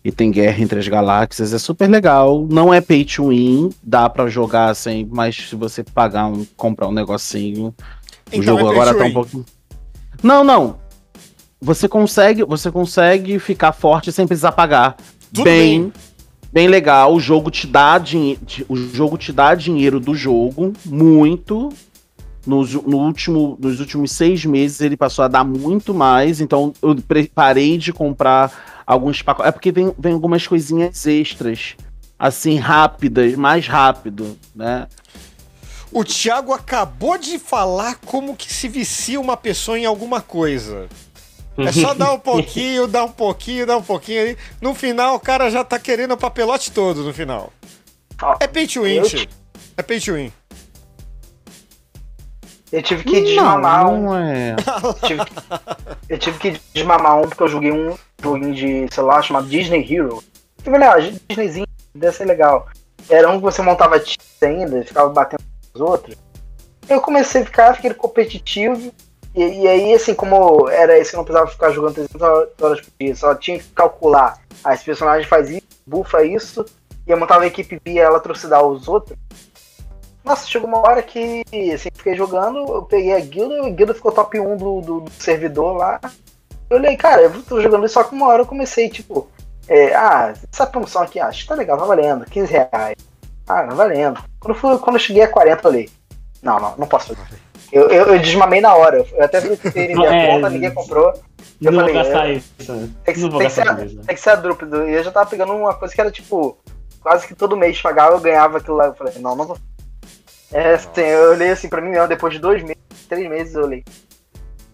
e tem guerra entre as galáxias, é super legal. Não é pay to win, dá pra jogar assim, mas se você pagar um, comprar um negocinho, o Então jogo é agora tá um pouco. Não, não. Você consegue, você consegue ficar forte sem precisar pagar. Tudo bem, bem. bem legal. O jogo te dá dinheiro, o jogo te dá dinheiro do jogo muito. Nos, no último, nos últimos seis meses ele passou a dar muito mais, então eu parei de comprar alguns pacotes. É porque vem, vem algumas coisinhas extras, assim, rápidas, mais rápido, né? O Thiago acabou de falar como que se vicia uma pessoa em alguma coisa. É só dar um pouquinho, dar um pouquinho, dar um pouquinho ali. No final, o cara já tá querendo o papelote todo no final. É pay to win. É pay to win. Eu tive que desmamar um. não é. tive que- eu tive que desmamar um porque eu joguei um joguinho de celular chamado Disney Hero. Que legal, Disneyzinho deve ser legal. Era um que você montava times ainda, ficava batendo nos outros. Eu comecei a ficar, fiquei competitivo. E, e aí, assim, como era esse, eu não precisava ficar jogando 300 horas por dia, só tinha que calcular. Ah, esse personagem faz isso, bufa isso, e eu montava a equipe via ela trucidar os outros. Nossa, chegou uma hora que, assim, fiquei jogando, eu peguei a guilda, a guilda ficou top 1 do, do, do servidor lá. Eu olhei, cara, eu tô jogando isso só que uma hora eu comecei, tipo, é, ah, essa promoção aqui, acho que tá legal, tá valendo, 15 reais. Ah, tá valendo. Quando, eu fui, quando eu cheguei a 40, eu falei, não, não, não posso fazer. Eu, eu, eu desmamei na hora. Eu até vi que minha É, conta, ninguém comprou. Eu não vou falei, gastar é, isso. né? Tem que, Não vou tem que ser, mesmo. tem que ser a dupla. E eu já tava pegando uma coisa que era tipo, quase que todo mês pagava, eu ganhava aquilo lá. Eu falei, não, não vou. É, assim, eu olhei assim pra mim mesmo, depois de dois meses, três meses, eu olhei.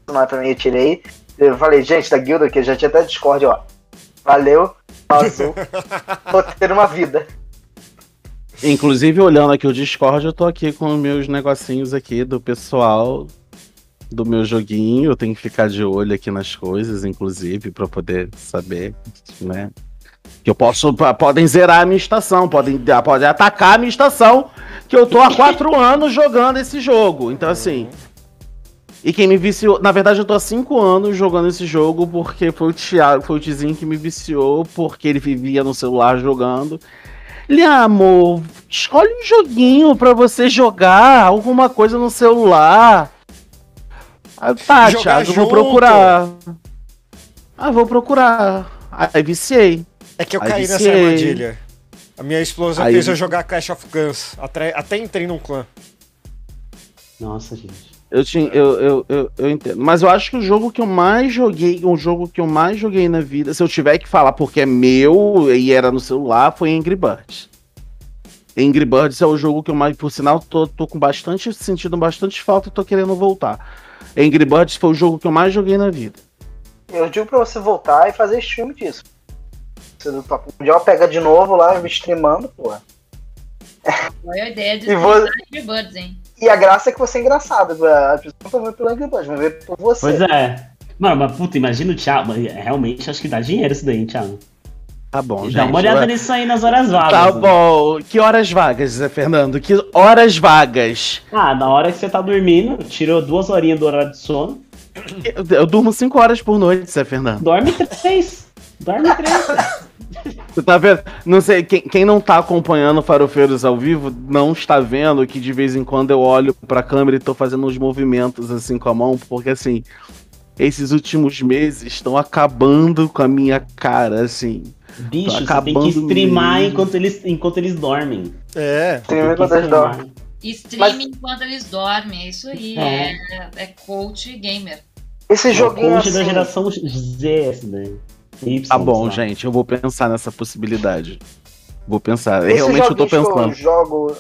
Não pra mim, eu tirei. Eu falei, gente, da guilda aqui, já tinha até Discord, ó. Valeu, vazou. Vou ter uma vida. Inclusive, olhando aqui o Discord, eu tô aqui com meus negocinhos aqui do pessoal do meu joguinho. Eu tenho que ficar de olho aqui nas coisas, inclusive, pra poder saber, né? Que eu posso. Podem zerar a minha estação, podem, podem atacar a minha estação, que eu tô há quatro anos jogando esse jogo. Então, assim. E quem me viciou. Na verdade, eu tô há cinco anos jogando esse jogo porque foi o Thiago, foi o Tizinho que me viciou, porque ele vivia no celular jogando. Ele, ah, amor, escolhe um joguinho pra você jogar, alguma coisa no celular. Ah, tá, Jogar Thiago, eu vou procurar. Ah, vou procurar. Aí viciei. É que eu Aí caí nessa armadilha. A minha explosão Aí fez eu eu- jogar Clash of Guns. Até, até entrei num clã. Nossa, gente. Eu, tinha, eu, eu, eu, eu entendo. Mas eu acho que o jogo que eu mais joguei, um jogo que eu mais joguei na vida, se eu tiver que falar porque é meu e era no celular, foi Angry Birds. Angry Birds é o jogo que eu mais, por sinal, tô, tô com bastante, sentindo bastante falta e tô querendo voltar. Angry Birds foi o jogo que eu mais joguei na vida. Eu digo pra você voltar e fazer stream disso. Você do Top Mundial pega de novo lá, streamando, porra. Foi a ideia de E de Buds, hein? E a graça é que você é engraçado. As pessoas não estão vendo pelo Angry Birds, vão ver por você. Pois é. Mano, mas puta, imagina o Thiago. mas Realmente acho que dá dinheiro isso daí, hein, Thiago. Tá bom, gente. Dá uma olhada vai- nisso aí nas horas vagas. Tá né? bom. Que horas vagas, Zé Fernando? Que horas vagas? Ah, na hora que você tá dormindo, tirou duas horinhas do horário de sono, Eu, eu durmo cinco horas por noite, Zé Fernando. dorme três. Dorme três. cara. Você tá vendo? Não sei, quem, quem não tá acompanhando Farofeiros ao vivo não está vendo que de vez em quando eu olho pra câmera e tô fazendo uns movimentos assim com a mão, porque assim, esses últimos meses estão acabando com a minha cara, assim. Bicho, você tem acabando que streamar mesmo. enquanto eles, enquanto eles dormem. É. Tem Tem que enquanto eles dormem. Streaming enquanto eles dormem, é isso aí. É. É, é coach gamer. Esse É joguinho coach assim. da geração Z, esse daí. Y, Tá bom, sei lá. gente, eu vou pensar nessa possibilidade. Vou pensar. Esses Realmente eu tô pensando. eu jogo.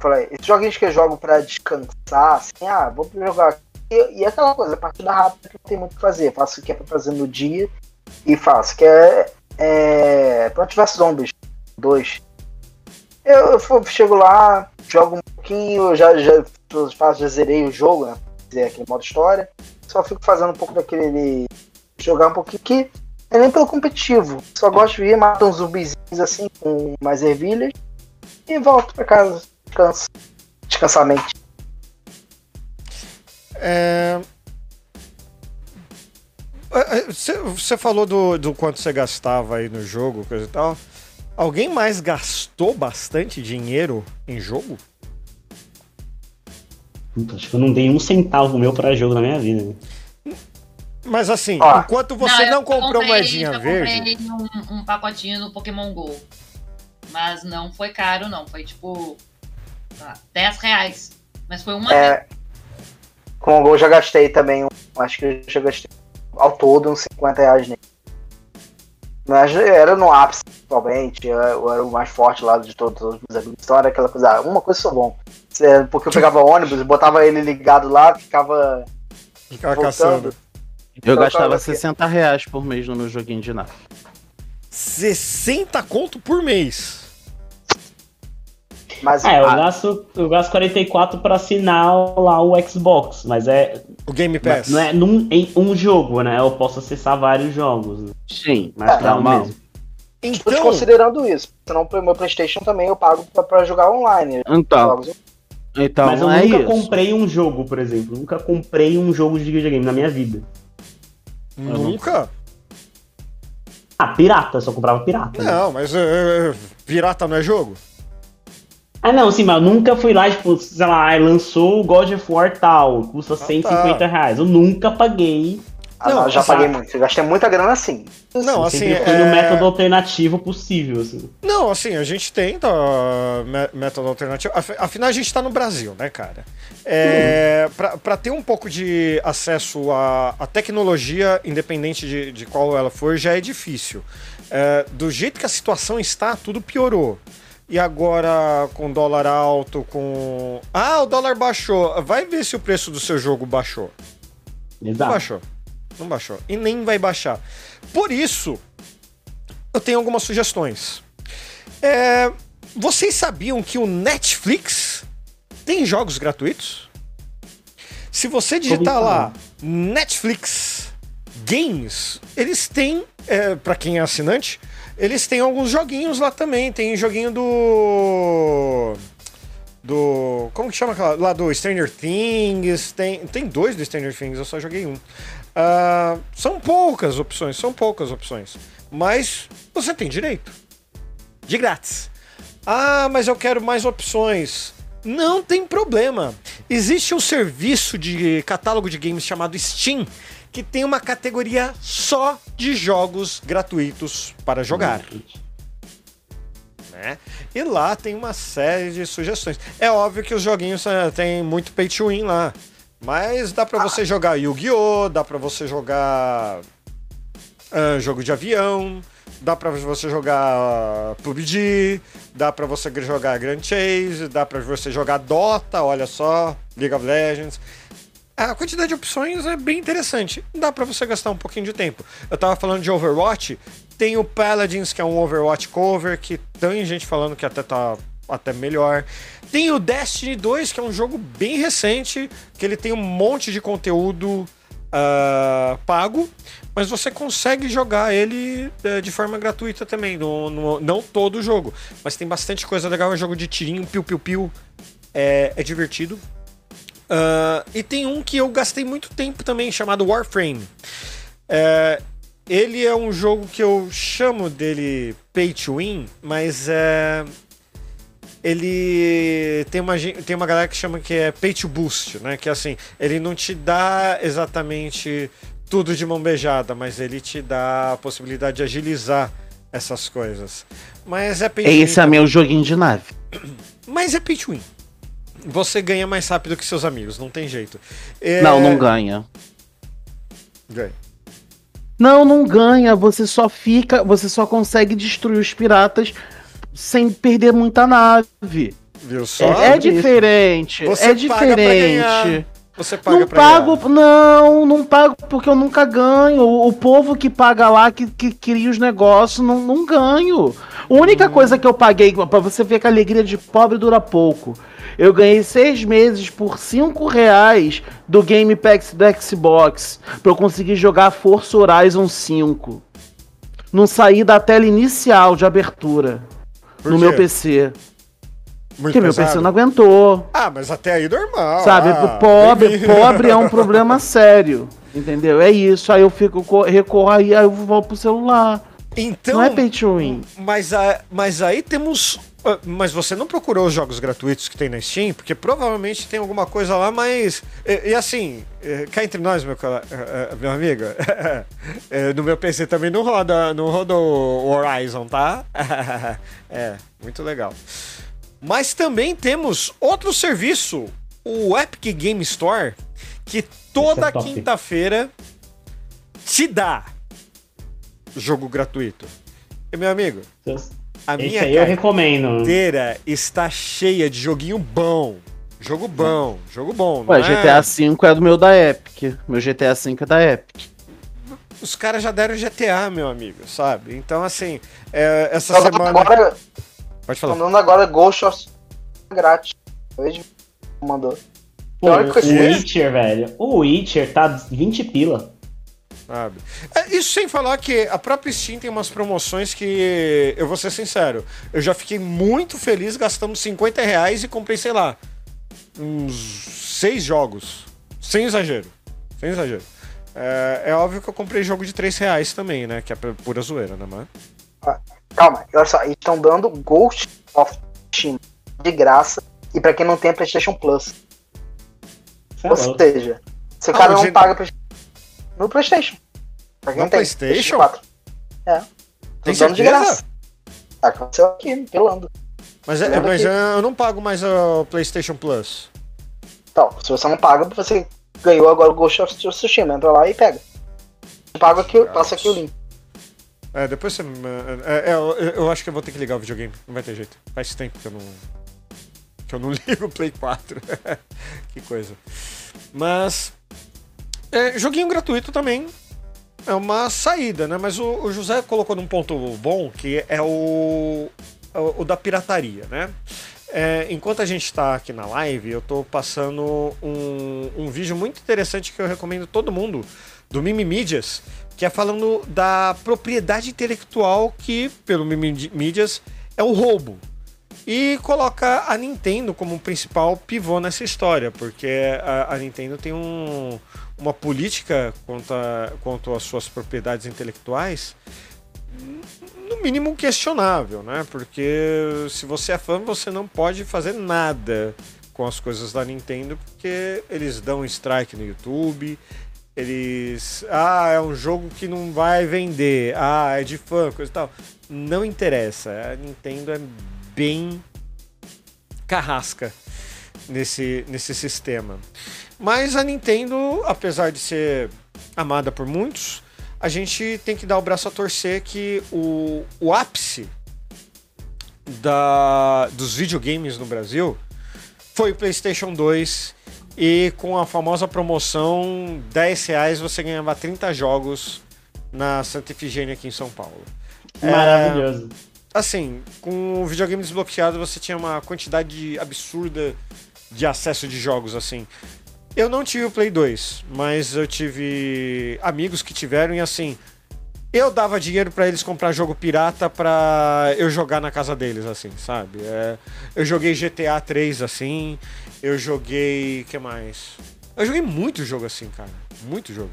Falei, esses joguinhos que eu jogo pra descansar, assim, ah, vou jogar aqui. E, e aquela coisa, partida rápida que não tem muito o que fazer. Faço o que é pra fazer no dia e faço. Que é. é Plant vs Zombies 2. Eu, eu chego lá, jogo um pouquinho, já, já, faço, já zerei o jogo, né? Aquele modo história. Só fico fazendo um pouco daquele. Jogar um pouquinho que é nem pelo competitivo. Só gosto de ir, matar uns zumbizinhos assim, com mais ervilhas. E volto pra casa. Descanso. Descansar a mente. É... é, é, Você você falou do, do quanto você gastava aí no jogo, coisa e tal. Alguém mais gastou bastante dinheiro em jogo? Puta, acho que eu não dei um centavo meu pra jogo na minha vida. Mas assim, Ó. enquanto você não, eu comprou comprei- moedinha eu verde. comprei um, um pacotinho no Pokémon GO. Mas não foi caro, não. Foi tipo. ah, 10 reais. Mas foi uma vez. É, com o gol já gastei também. um- Acho que eu já gastei ao todo uns 50 reais nele. Mas era no ápice, principalmente. Eu eu era o mais forte lá de todos os meus amigos. Então era aquela coisa, ah, uma coisa sou bom. É, Porque eu pegava ônibus, botava ele ligado lá, ficava Ficava voltando. caçando. Eu Então, gastava cara, você- 60 reais por mês no meu joguinho de nave. 60 conto por mês. Mas É, eu gasto, eu gasto 44 pra assinar lá o Xbox, mas é, O Game Pass. não é num, em um jogo, né? Eu posso acessar vários jogos, né? Sim, mas É, dá o normal. mesmo. Então, desconsiderando isso. Senão pro meu Playstation também eu pago pra, pra jogar online. Então, Jogos. então mas eu é nunca isso. comprei um jogo, por exemplo. Nunca comprei um jogo de videogame na minha vida. Nunca? Ah, pirata, eu só comprava pirata. né? Não, mas é, é, pirata não é jogo? Ah, não, sim, mas eu nunca fui lá, tipo, sei lá, ai, lançou o God of War tal, custa 150 reais. Eu nunca paguei. Ah, Não, já assim- paguei muito. Eu gastei muita grana assim. Não, assim, Sempre fui é... no método alternativo possível, assim. Não, assim, a gente tenta mé- método alternativo. Af- Afinal, a gente tá no Brasil, né, cara? É, pra, pra ter um pouco de acesso à, à tecnologia, independente de, de qual ela for, já é difícil. É, do jeito que a situação está, tudo piorou. E agora, com dólar alto, com. Ah, o dólar baixou. Vai ver se o preço do seu jogo baixou. Não Exato. baixou. Não baixou. E nem vai baixar. Por isso, eu tenho algumas sugestões. É, vocês sabiam que o Netflix tem jogos gratuitos? Se você digitar lá Netflix Games, eles têm, é, para quem é assinante, eles têm alguns joguinhos lá também. Tem joguinho do do. Como que chama aquela? Lá do Stranger Things. Tem, tem dois do Stranger Things, eu só joguei um. Ah, são poucas opções, são poucas opções. Mas você tem direito. De grátis. Ah, mas eu quero mais opções. Não tem problema. Existe um serviço de catálogo de games chamado Steam que tem uma categoria só de jogos gratuitos para jogar né? E lá tem uma série de sugestões. É óbvio que os joguinhos eh, tem muito pay to win lá. Mas dá pra você jogar Yu-Gi-Oh!, dá pra você jogar ah, jogo de avião, dá pra você jogar PUBG, dá pra você jogar Grand Chase, dá pra você jogar Dota, olha só, League of Legends. A quantidade de opções é bem interessante. Dá pra você gastar um pouquinho de tempo. Eu tava falando de Overwatch, tem o Paladins, que é um Overwatch cover, que tem gente falando que até tá até melhor. Tem o Destiny 2, que é um jogo bem recente, que ele tem um monte de conteúdo ah, pago, mas você consegue jogar ele eh, de forma gratuita também, no, no- não todo o jogo, mas tem bastante coisa legal, é um jogo de tirinho, piu-piu-piu, é, é divertido. Ah, e tem um que eu gastei muito tempo também, chamado Warframe. É, ele é um jogo que eu chamo dele pay to win, mas é. Ele tem uma, tem uma galera que chama que é pay to boost, né? Que assim, ele não te dá exatamente tudo de mão beijada, mas ele te dá a possibilidade de agilizar essas coisas. Mas é pay to win Esse é meu joguinho de nave. Mas é pay to win. Você ganha mais rápido que seus amigos, não tem jeito. É- Não, não ganha. Ganha. Não, não ganha. Você só fica. Você só consegue destruir os piratas sem perder muita nave. Viu só? É, é diferente. Você é paga pra ganhar. diferente. Você paga Não pago, ganhar. não, não pago porque eu nunca ganho. O, o povo que paga lá, que, que cria os negócios, não, não ganho. A única Hum. coisa que eu paguei, pra você ver que a alegria de pobre dura pouco. Eu ganhei seis meses por cinco reais do Game Pass do Xbox pra eu conseguir jogar Forza Horizon 5. Não saí da tela inicial de abertura Por no quê? meu PC. Muito Porque meu? PC não aguentou. Ah, mas até aí normal. Sabe, ah, pobre, pobre é um problema sério. Entendeu? É isso. Aí eu fico, co- recorro aí, aí eu vou pro celular. Então, não é pay to win. mas, a- mas aí temos. Ah, Mas você não procurou os jogos gratuitos que tem na Steam? Porque provavelmente tem alguma coisa lá, mas. E, e assim, eh, cá entre nós, meu, eh, eh, meu amigo, eh, no meu PC também não roda, não roda o Horizon, tá? é, muito legal. Mas também temos outro serviço, o Epic Game Store, que toda é quinta-feira te dá jogo gratuito. E, meu amigo, a Esse minha aí eu recomendo. carteira está cheia de joguinho bom. Jogo bom, jogo bom. Ué, é? GTA V é do meu da Epic. Meu GTA V é da Epic. Os caras já deram GTA, meu amigo, sabe? Então, assim, é, essa semana. agora, Pode falar. jogando agora Ghost of grátis. Hoje mandou. Pô, o. Witcher, velho. O Witcher tá 20 pila. Sabe? É, isso sem falar que a própria Steam tem umas promoções que, eu vou ser sincero, eu já fiquei muito feliz gastando 50 reais e comprei, sei lá, uns seis jogos. Sem exagero. Sem exagero. É, é óbvio que eu comprei jogo de 3 reais também, né? Que é pura zoeira, né, mano? Calma, olha só, eles estão dando Ghost of Tsushima. de graça. E pra quem não tem a PlayStation Plus. Ou seja, se o Ah, cara não paga pra- no PlayStation. Pra quem No tem PlayStation? 4. É. Tem dando de certeza? graça. Tá, aconteceu aqui, pelando. Mas, é, mas que- eu não pago mais o PlayStation Plus. Então, se você não paga, você ganhou agora o Ghost of Tsushima. Entra lá e pega. Eu pago aqui, passa aqui o link. É, depois você. É, é, eu, eu acho que eu vou ter que ligar o videogame. Não vai ter jeito. Faz tempo que eu não. Que eu não ligo o Play 4. que coisa. Mas. É, joguinho gratuito também. É uma saída, né? Mas o, o José colocou num ponto bom que é o. o, o da pirataria, né? É, enquanto a gente está aqui na live, eu tô passando um, um vídeo muito interessante que eu recomendo todo mundo, do Mimimídias, que é falando da propriedade intelectual que, pelo Mimimídias, é o roubo. E coloca a Nintendo como um principal pivô nessa história, porque a, a Nintendo tem um, uma política quanto, a, quanto às suas propriedades intelectuais no mínimo questionável, né? Porque se você é fã, você não pode fazer nada com as coisas da Nintendo, porque eles dão strike no YouTube, eles. Ah, é um jogo que não vai vender, ah, é de fã, coisa e tal. Não interessa, a Nintendo é bem carrasca nesse, nesse sistema. Mas a Nintendo, apesar de ser amada por muitos, a gente tem que dar o braço a torcer que o, o ápice da, dos videogames no Brasil foi o PlayStation 2 e com a famosa promoção 10 reais você ganhava 30 jogos na Santa Efigênia aqui em São Paulo. É, Maravilhoso. Assim, com o videogame desbloqueado você tinha uma quantidade absurda de acesso de jogos assim. Eu não tive o Play 2, mas eu tive amigos que tiveram e assim, eu dava dinheiro pra eles comprar jogo pirata pra eu jogar na casa deles assim, sabe? É, eu joguei GTA 3 assim, eu joguei, que mais? Eu joguei muito jogo assim, cara, muito jogo.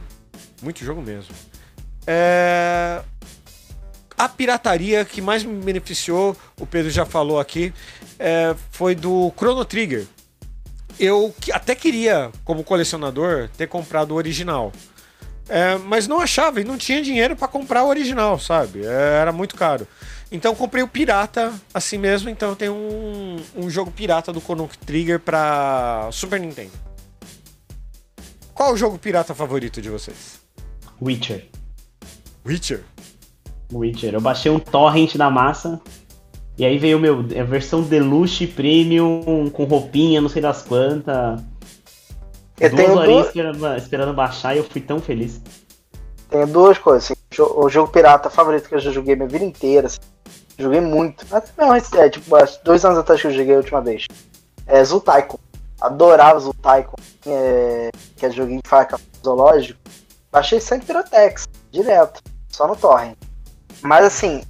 Muito jogo mesmo. É, a pirataria que mais me beneficiou, o Pedro já falou aqui, é, foi do Chrono Trigger. Eu até queria, como colecionador, ter comprado o original. É, mas não achava e não tinha dinheiro pra comprar o original, sabe? É, era muito caro. Então comprei o pirata assim mesmo. Então eu tenho um, um jogo pirata do Chrono Trigger pra Super Nintendo. Qual o jogo pirata favorito de vocês? Witcher. Witcher? Witcher. Eu baixei um torrent da massa. E aí veio meu, a versão Deluxe Premium com roupinha, não sei das quantas. Eu Duas tenho horinhas esperando, esperando baixar e eu fui tão feliz. tenho duas coisas. assim. O jogo pirata favorito que eu já joguei minha vida inteira. assim. Joguei muito. Mas não, é tipo, dois anos atrás que eu joguei a última vez. É Zultaikon. Adorava Zultaikon. É, que é joguinho de faca zoológico. Baixei sempre Piratex, direto. Só no torrent. Mas assim,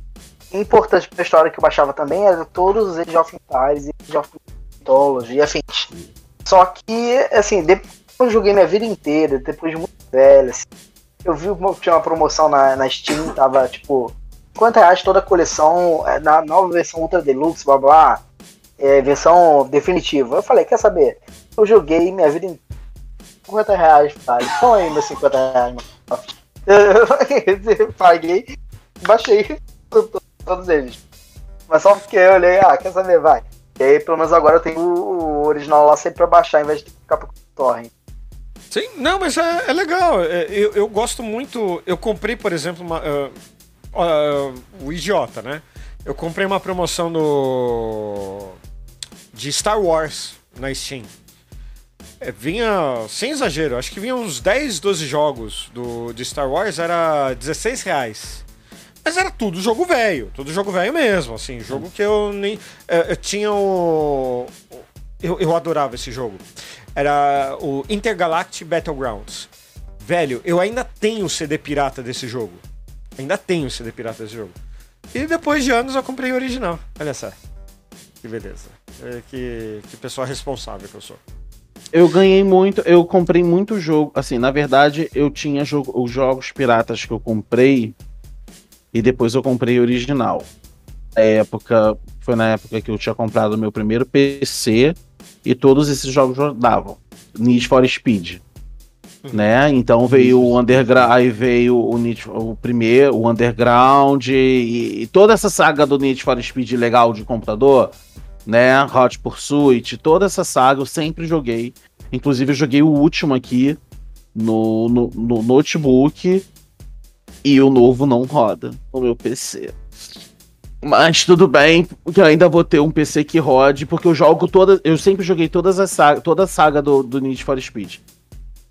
importante pra história que eu baixava também era todos os Age of Empires e Age of Mythology e afins. Só que, assim, depois que eu joguei minha vida inteira, depois de muito velho, assim, eu vi uma, tinha uma promoção na, na Steam, tava tipo 50 reais toda a coleção, é, na nova versão Ultra Deluxe, blá blá, é, versão definitiva. Eu falei, quer saber? Eu joguei minha vida inteira. 50 reais, tá? Então aí meus 50 reais, mano. Eu paguei, baixei to- todos eles. Mas só porque eu olhei, ah, quer saber, vai. E aí, pelo menos agora eu tenho o original lá sempre pra baixar, ao invés de ficar pro torrent. Sim, não, mas é, é legal. É, eu, eu gosto muito. Eu comprei, por exemplo, uma, ah, ah, o Idiota, né? Eu comprei uma promoção do. de Star Wars na Steam. É, vinha, sem exagero, acho que vinha uns 10, 12 jogos do, de Star Wars, era 16 reais. Mas era tudo jogo velho, tudo jogo velho mesmo, assim, jogo que eu nem. é, eu tinha o. Eu, eu adorava esse jogo. Era o Intergalactic Battlegrounds. Velho, eu ainda tenho o CD pirata desse jogo. Ainda tenho o CD pirata desse jogo. E depois de anos eu comprei o original. Olha só. Que beleza. É, que, que pessoa responsável que eu sou. Eu ganhei muito, eu comprei muito jogo. Assim, na verdade, eu tinha jogo, os jogos piratas que eu comprei e depois eu comprei o original. Na época Foi na época que eu tinha comprado o meu primeiro PC e todos esses jogos rodavam. Need for Speed. Né? Então veio o Underground, aí veio o, Need, o primeiro, o Underground e, e toda essa saga do Need for Speed legal de computador, né? Hot Pursuit, toda essa saga eu sempre joguei. Inclusive eu joguei o último aqui no, no, no notebook e o novo não roda no meu PC. Mas tudo bem, eu ainda vou ter um PC que rode, porque eu jogo toda. Eu sempre joguei todas as saga, toda a saga do, do Need for Speed.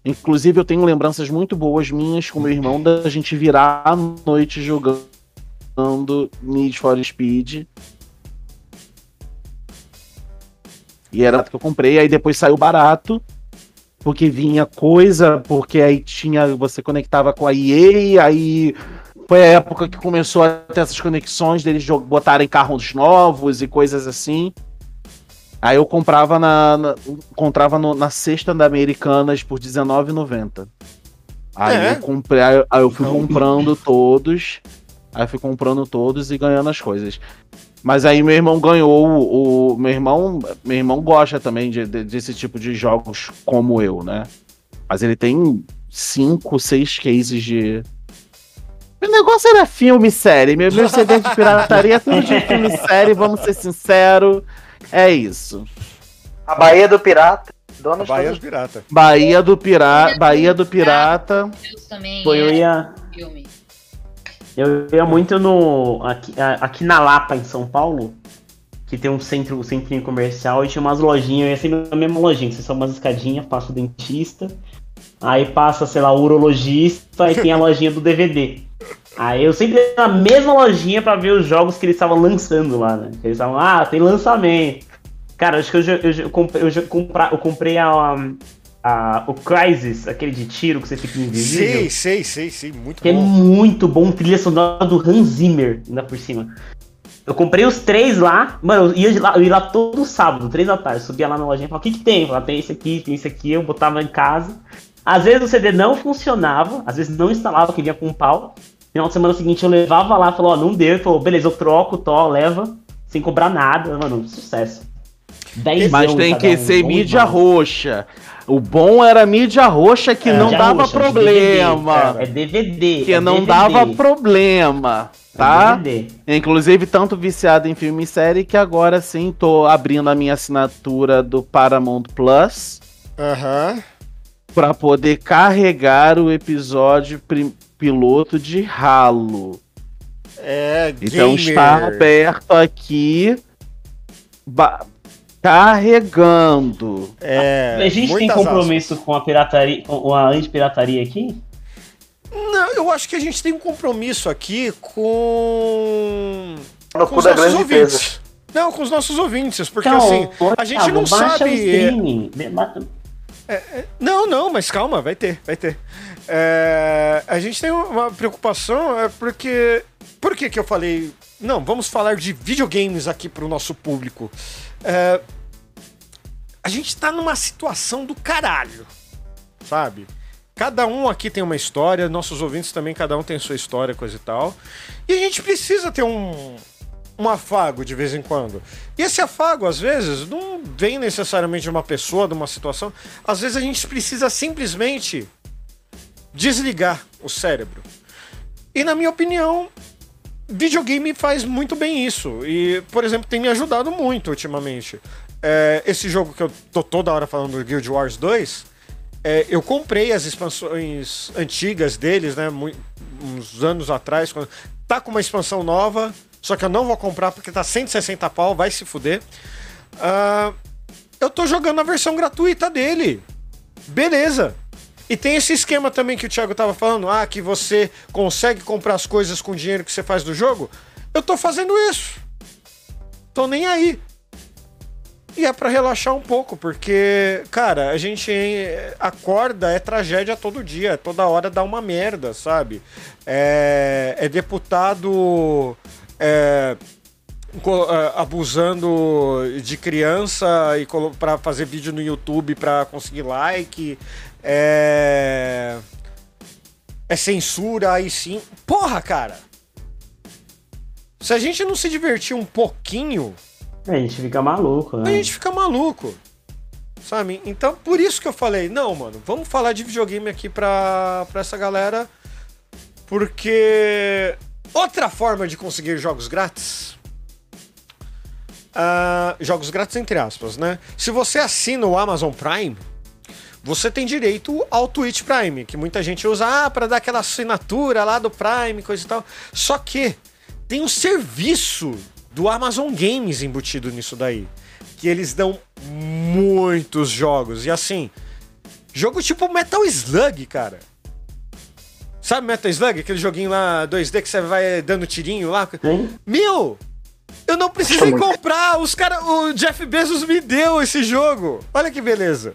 Inclusive, eu tenho lembranças muito boas minhas com meu irmão da gente virar a noite jogando Need for Speed. E era que eu comprei, aí depois saiu barato. Porque vinha coisa, porque aí tinha. Você conectava com a EA, aí foi a época que começou a ter essas conexões deles botarem carros novos e coisas assim. Aí eu comprava na, na encontrava no- na cesta da Americanas por R$19,90. Aí É? eu comprei, aí eu- fui comprando todos. Aí eu fui comprando todos e ganhando as coisas. Mas aí meu irmão ganhou o, o- meu irmão, meu irmão gosta também de- de- desse tipo de jogos como eu, né? Mas ele tem cinco, seis cases de meu negócio era filme e série. Meu, meu CD de pirataria é tudo de filme e série, vamos ser sinceros. É isso. A Bahia do Pirata. Dona Bahia do Pirata. Bahia do Pirata. Bahia do Pirata. Deus também Pô, eu é ia, filme. Eu ia muito no. Aqui, aqui na Lapa, em São Paulo, que tem um centro, um centrinho comercial e tinha umas lojinhas, eu ia sempre na mesma lojinha, você só umas escadinhas, passa o dentista, aí passa, sei lá, o urologista, aí tem a lojinha do DVD. Aí eu sempre ia na mesma lojinha pra ver os jogos que eles estavam lançando lá, né? Eles estavam, ah, tem lançamento. Cara, acho que eu, eu, já- eu comprei, eu, compra- eu comprei a, a- o Crysis, aquele de tiro que você fica invisível. Sei, sei, sei, sei. Muito Que é bom. muito bom, trilha sonora do Hans Zimmer, ainda por cima. Eu comprei os três lá, mano, eu ia lá, eu ia lá todo sábado, três da tarde, subia lá na lojinha e falava, o que que tem? Falava, tem esse aqui, tem esse aqui, eu botava em casa. Às vezes o CD não funcionava, às vezes não instalava, que vinha com um pau. No final de semana seguinte eu levava lá, falou, ó, não deu, ele falou, beleza, eu troco, tó, leva, sem cobrar nada, mano, sucesso. Dez Mas tem que um, ser bom mídia roxa. O bom era mídia roxa que É, não Mídia dava roxa, problema. É DVD. Que é não DVD, dava problema. Tá? é DVD. Inclusive, tanto viciado em filme e série que agora sim tô abrindo a minha assinatura do Paramount Plus Aham. pra poder carregar o episódio piloto de Halo. É, Então gamer. está aberto aqui. ba- Carregando. É, a gente tem compromisso com a pirataria, com a antipirataria aqui? Não, eu acho que a gente tem um compromisso aqui com. No com os nossos grande empresa. ouvintes. Não, com os nossos ouvintes, porque Então, assim, a gente não baixa sabe. O streaming. Ba- Não, não, mas calma, vai ter, vai ter. É, a gente tem uma preocupação, é porque. Por que, que eu falei. Não, vamos falar de videogames aqui pro nosso público. É, a gente tá numa situação do caralho, sabe? Cada um aqui tem uma história, nossos ouvintes também, cada um tem sua história, coisa e tal. E a gente precisa ter um, um afago de vez em quando. E esse afago, às vezes, não vem necessariamente de uma pessoa, de uma situação. Às vezes a gente precisa simplesmente desligar o cérebro. E na minha opinião, videogame faz muito bem isso. E, por exemplo, tem me ajudado muito ultimamente. É, esse jogo que eu tô toda hora falando do Guild Wars 2, é, eu comprei as expansões antigas deles, né? uns anos atrás. Quando... Tá com uma expansão nova, só que eu não vou comprar porque tá 160 pau, vai se fuder. Ah, eu tô jogando a versão gratuita dele. Beleza. E tem esse esquema também que o Thiago tava falando, ah, que você consegue comprar as coisas com o dinheiro que você faz do jogo. Eu tô fazendo isso. Tô nem aí. E é pra relaxar um pouco, porque, cara, a gente eh, acorda, é tragédia todo dia, toda hora dá uma merda, sabe? É, é deputado é, é, abusando de criança e pra fazer vídeo no YouTube pra conseguir like. É, é censura, aí sim. Porra, cara! Se a gente não se divertir um pouquinho, A gente fica maluco, a né? gente fica maluco. Sabe? Então, por isso que eu falei, não, mano, vamos falar de videogame aqui pra, pra essa galera. Porque outra forma de conseguir jogos grátis. ah, jogos grátis entre aspas, né? Se você assina o Amazon Prime, você tem direito ao Twitch Prime, que muita gente usa ah, para dar aquela assinatura lá do Prime, coisa e tal. Só que tem um serviço do Amazon Games embutido nisso daí, que eles dão muitos jogos e assim, jogo tipo Metal Slug, cara. Sabe Metal Slug, aquele joguinho lá 2D que você vai dando tirinho lá? Hein? Meu, eu não precisei comprar, os cara, o Jeff Bezos me deu esse jogo. Olha que beleza.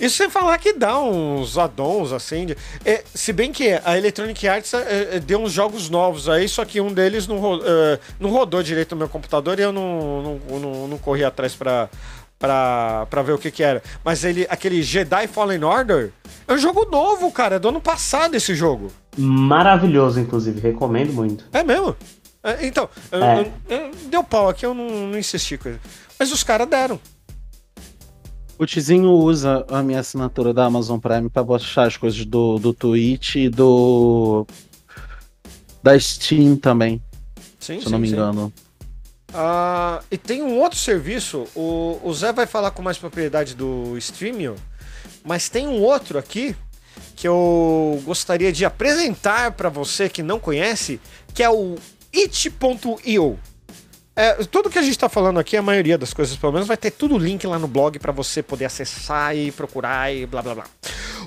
Isso sem falar que dá uns addons, assim. de- é, se bem que a Electronic Arts é, é, deu uns jogos novos aí, só que um deles não, ro- é, não rodou direito no meu computador e eu não, não, não, não corri atrás pra, pra, pra ver o que que era. Mas ele, aquele Jedi Fallen Order é um jogo novo, cara. É do ano passado esse jogo. Maravilhoso, inclusive. Recomendo muito. É mesmo? É, então, eu- É. eu- eu- deu pau aqui, eu não, não insisti com ele. Mas os caras deram. O Tizinho usa a minha assinatura da Amazon Prime pra baixar as coisas do, do Twitch e do. da Steam também, Sim, se eu não me engano. Ah, e tem um outro serviço, o, o Zé vai falar com mais propriedade do Streamio, mas tem um outro aqui que eu gostaria de apresentar para você que não conhece, que é o it.io. É, tudo que a gente está falando aqui, a maioria das coisas, pelo menos, vai ter tudo link lá no blog para você poder acessar e procurar e blá blá blá.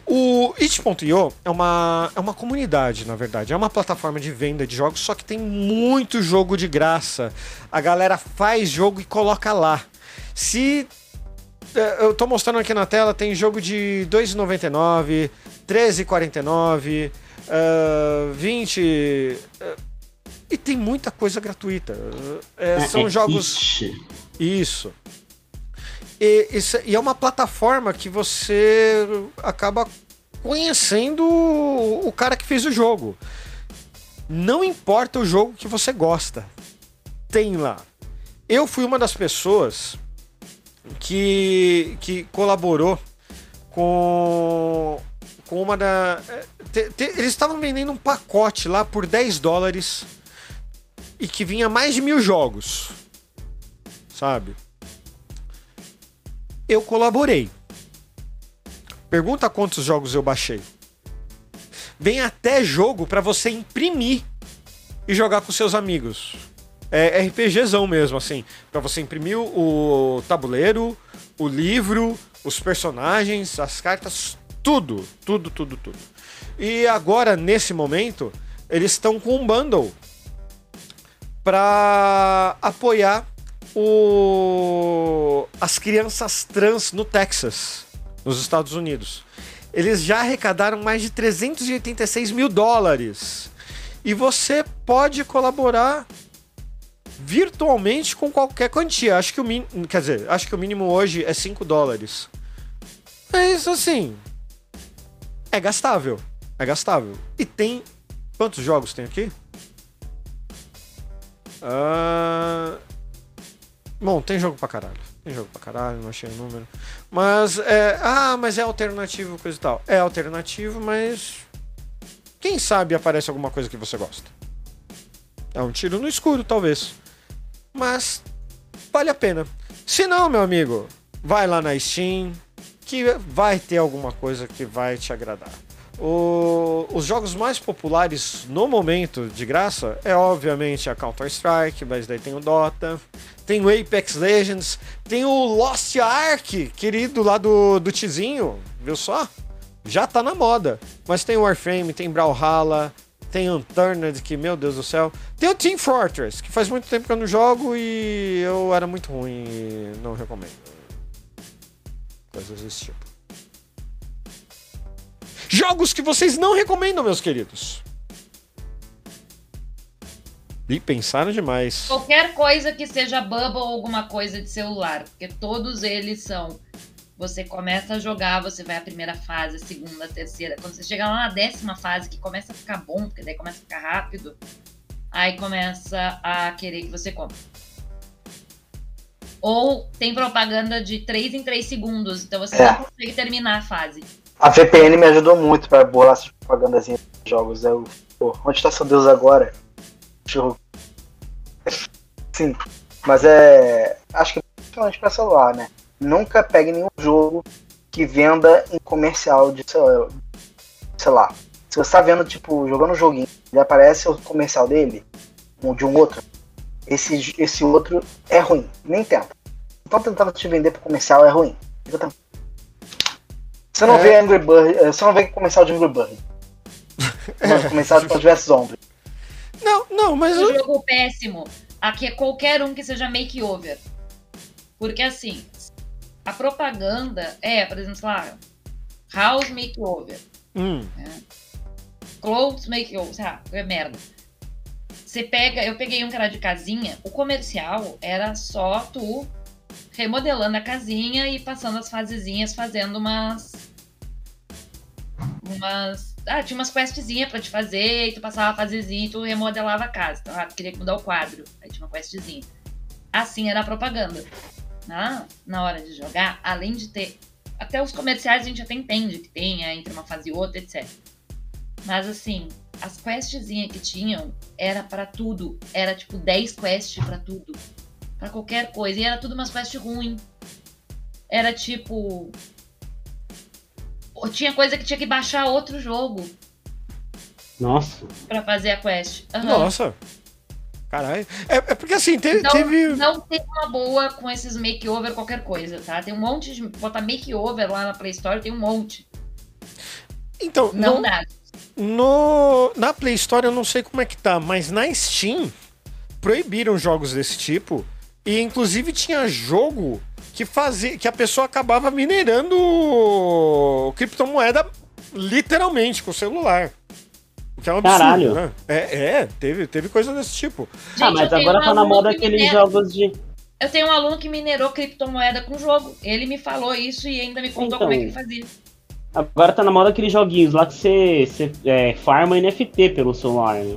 O it.io é uma, é uma comunidade, na verdade. É uma plataforma de venda de jogos, só que tem muito jogo de graça. A galera faz jogo e coloca lá. Se. é, Eu tô mostrando aqui na tela, tem jogo de R$ 2,99, R$ 13,49, ah, 20. ah, e tem muita coisa gratuita. É, são É jogos. It. Isso. E, isso- e é uma plataforma que você acaba conhecendo o, cara que fez o jogo. Não importa o jogo que você gosta, tem lá. Eu fui uma das pessoas que, que colaborou com, com uma da. eh, te- te- eles estavam vendendo um pacote lá por 10 dólares e que vinha mais de mil jogos. Sabe? Eu colaborei. Pergunta quantos jogos eu baixei. Vem até jogo pra você imprimir e jogar com seus amigos. É RPGzão mesmo, assim. Pra você imprimir o tabuleiro, o livro, os personagens, as cartas, tudo, tudo, tudo, tudo. E agora, nesse momento, eles estão com um bundle para apoiar o... as crianças trans no Texas, nos Estados Unidos. Eles já arrecadaram mais de 386 mil dólares. E você pode colaborar virtualmente com qualquer quantia. Acho que o mínimo, quer dizer, acho que o mínimo hoje é 5 dólares. Mas assim, é gastável. É gastável. E tem quantos jogos tem aqui? Ah, Bom, tem jogo pra caralho. Tem jogo pra caralho, não achei o número. Mas é. Ah, mas é alternativo, coisa e tal. É alternativo, mas. Quem sabe aparece alguma coisa que você gosta. É um tiro no escuro, talvez. Mas vale a pena. Se não, meu amigo, vai lá na Steam, que vai ter alguma coisa que vai te agradar. O- os jogos mais populares no momento de graça é obviamente a Counter-Strike, mas daí tem o Dota, tem o Apex Legends, tem o Lost Ark, querido lá do, do Tizinho, viu só? Já tá na moda. Mas tem o Warframe, tem Brawlhalla, tem Unturned, que meu Deus do céu. Tem o Team Fortress, que faz muito tempo que eu não jogo e eu era muito ruim e não recomendo. Coisas desse tipo. Jogos que vocês não recomendam, meus queridos. E pensaram demais. Qualquer coisa que seja bubble ou alguma coisa de celular, porque todos eles são. Você começa a jogar, você vai a primeira fase, a segunda, a terceira. Quando você chega lá na décima fase, que começa a ficar bom, porque daí começa a ficar rápido, aí começa a querer que você compre. Ou tem propaganda de 3 em 3 segundos, então você É. não consegue terminar a fase. A VPN me ajudou muito pra bolar essas propagandazinhas de jogos. Eu, pô, onde tá seu Deus agora? Eu... Sim, mas é. Acho que principalmente pra celular, né? Nunca pegue nenhum jogo que venda em comercial de celular. Sei lá. Se você tá vendo, tipo, jogando um joguinho e aparece o comercial dele, um de um outro, esse, esse outro é ruim. Nem tenta. Estão tentando te vender pro comercial, é ruim. Fica tranquilo. Você não É. vê Angry Bird, eh, você não vê comercial de Angry Bird. Mas comercial de Plants vs Zombies. Não, não, mas. Um jogo péssimo. Aqui é qualquer um que seja makeover. Porque assim, a propaganda é, por exemplo, sei lá, House Makeover, Hum, Clothes Makeover, sei lá, é merda. Você pega, eu peguei um que era de casinha, o comercial era só tu remodelando a casinha e passando as fasezinhas, fazendo umas. Umas. Ah, tinha umas questzinhas pra te fazer, e tu passava a fasezinha e tu remodelava a casa. Então, ah, queria mudar o quadro. Aí tinha uma questzinha. Assim era a propaganda. Na, na hora de jogar, além de ter. Até os comerciais a gente até entende que tem é, entre uma fase e outra, etc. Mas assim, as questzinhas que tinham era pra tudo. Era tipo 10 quests pra tudo. Pra qualquer coisa. E era tudo umas quests ruim. Era tipo. Tinha coisa que tinha que baixar outro jogo Nossa. pra fazer a quest. Aham. Nossa. Caralho. É, é porque assim, te- Não, teve. não tem uma boa com esses makeover qualquer coisa, tá? Tem um monte de. Botar makeover lá na Play Store, tem um monte. Então, Não no, dá. no- na Play Store eu não sei como é que tá, mas na Steam proibiram jogos desse tipo. E inclusive tinha jogo que fazia. que a pessoa acabava minerando criptomoeda literalmente com o celular. O que é um absurdo, Caralho. né? É, é, teve, teve coisa desse tipo. ah, Gente, mas eu tenho agora um tá na aluno moda que aqueles minera- jogos de. Eu tenho um aluno que minerou criptomoeda com jogo. Ele me falou isso e ainda me contou Então. como é que ele fazia. Agora tá na moda aqueles joguinhos lá que você, você é, farma NFT pelo celular. né?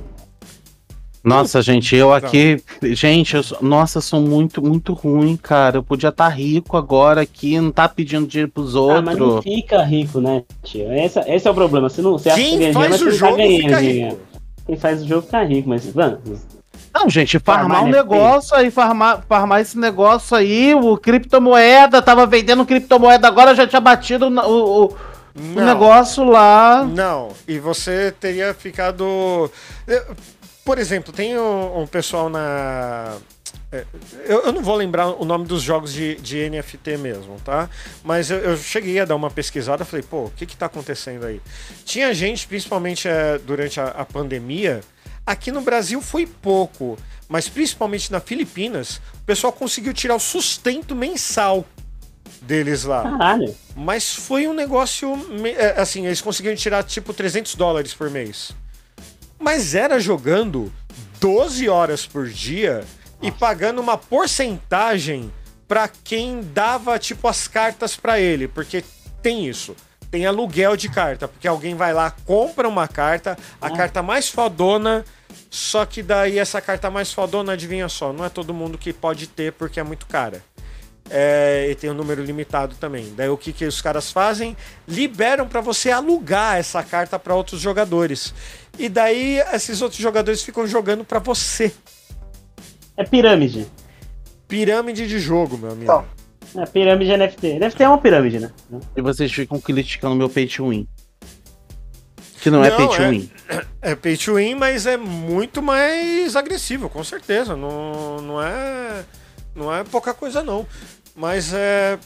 Nossa, gente, eu aqui. Gente, eu, sou- nossa, eu sou muito, muito ruim, cara. Eu podia estar rico agora aqui, não tá pedindo dinheiro pros Ah, mas não outros. fica rico, né, tio? Esse, esse é o problema. Você, não, você acha que Quem ganha faz dinheiro, o mas você não jogo tá ganhando fica dinheiro. rico. Quem faz o jogo fica rico, mas, mano, Não, gente, farmar Farmar um NFT. negócio aí, farmar, farmar esse negócio aí, o criptomoeda, tava vendendo criptomoeda agora, já tinha batido o, o, o Não. negócio lá. Não, e você teria ficado. Por exemplo, tem um, um pessoal na. eh, Eu, eu não vou lembrar o nome dos jogos de, de NFT mesmo, tá? Mas eu, eu cheguei a dar uma pesquisada falei, pô, o que que tá acontecendo aí? Tinha gente, principalmente eh, durante a, a pandemia, aqui no Brasil foi pouco, mas principalmente na Filipinas, o pessoal conseguiu tirar o sustento mensal deles lá. caralho. Mas foi um negócio. é, Assim, eles conseguiram tirar tipo 300 dólares por mês. Mas era jogando 12 horas por dia e pagando uma porcentagem pra quem dava tipo as cartas pra ele. Porque tem isso. Tem aluguel de carta. Porque alguém vai lá, compra uma carta, a carta mais fodona. Só que daí essa carta mais fodona, adivinha só, não é todo mundo que pode ter porque é muito cara. É, e tem um número limitado também. Daí o que, que os caras fazem? Liberam para você alugar essa carta para outros jogadores. E daí esses outros jogadores ficam jogando para você. É pirâmide. Pirâmide de jogo, meu amigo. Então. É pirâmide NFT. NFT é uma pirâmide, né? E vocês ficam criticando meu pay to win. Que não, é Não, pay to é- win. É pay to win, mas é muito mais agressivo, com certeza. Não, não é. Não é pouca coisa, não. Mas é.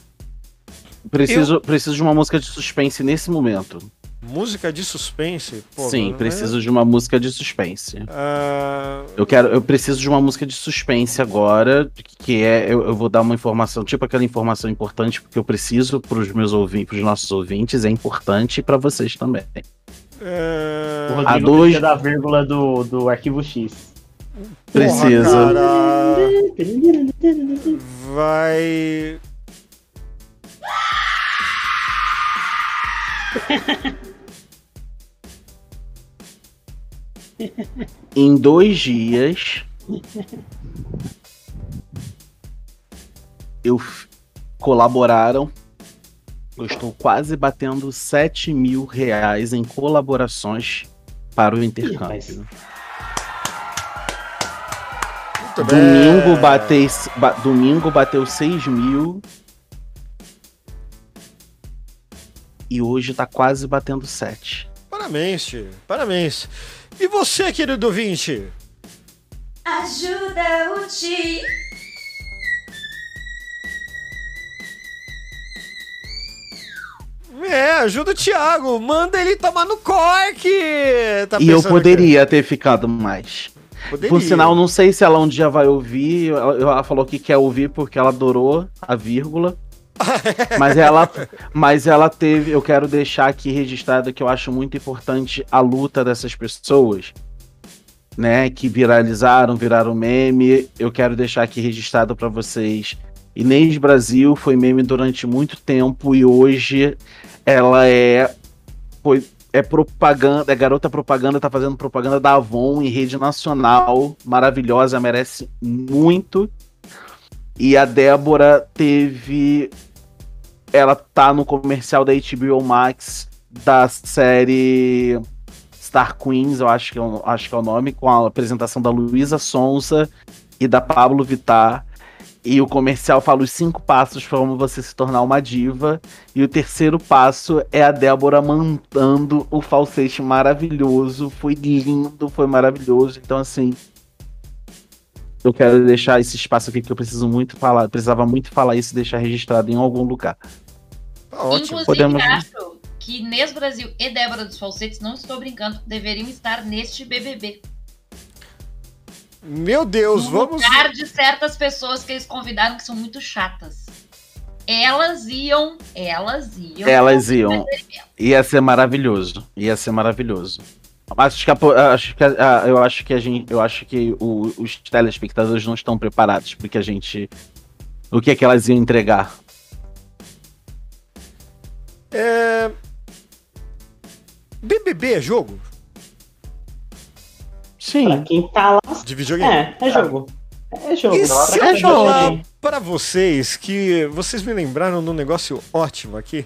Preciso, preciso de uma música de suspense nesse momento. Música de suspense. Pô, Sim, mano, preciso de uma música de suspense. é- Ah, Eu quero, eu preciso de uma música de suspense agora, que é, eu, eu vou dar uma informação, tipo aquela informação importante porque eu preciso para os meus ouvintes, para os nossos ouvintes, é importante para vocês também. é... O Rodrigo A dois- da vírgula do, do arquivo X. Precisa. Cara. Vai. Em dois dias. Eu colaboraram. Eu estou quase batendo 7 mil reais em colaborações para o intercâmbio. Muito bem. Domingo, batei, ba- domingo bateu 6 mil. E hoje tá quase batendo 7. Parabéns, tio. Parabéns. E você, querido ouvinte? Ajuda o Ti. É, ajuda o Thiago. Manda ele tomar no corque. Tá e eu poderia ter ficado mais. Poderia. Por sinal, não sei se ela um dia vai ouvir. Ela, ela falou que quer ouvir porque ela adorou a vírgula. mas ela, mas ela teve. Eu quero deixar aqui registrado que eu acho muito importante a luta dessas pessoas, né? Que viralizaram, viraram meme. Eu quero deixar aqui registrado para vocês. Inês Brasil foi meme durante muito tempo e hoje ela é foi é propaganda, é garota propaganda, tá fazendo propaganda da Avon em rede nacional, maravilhosa, merece muito. E a Débora teve ela tá no comercial da HBO Max da série Star Queens, eu acho que é o, acho que é o nome, com a apresentação da Luísa Sonza e da Pablo Vittar. E o comercial fala os cinco passos para como você se tornar uma diva. E o terceiro passo é a Débora mandando o falsete maravilhoso. Foi lindo, foi maravilhoso. Então, assim. Eu quero deixar esse espaço aqui que eu preciso muito falar. Precisava muito falar isso e deixar registrado em algum lugar. Tá ótimo. Inclusive, Podemos- acho que Inês Brasil e Débora dos Falsetes, não estou brincando, deveriam estar neste BBB. Meu Deus, no vamos. lugar de certas pessoas que eles convidaram que são muito chatas. Elas iam, elas iam. Elas iam. Ia ser maravilhoso. Ia ser maravilhoso. Acho que, a po- acho que a- a- eu acho que a gente, eu acho que o- os telespectadores não estão preparados porque a gente, o que é que elas iam entregar? É... BBB é jogo? Sim. Pra quem tá lá. De videogame? É, é jogo. É jogo. E Pra se falar jogando. para vocês que vocês me lembraram de um negócio ótimo aqui?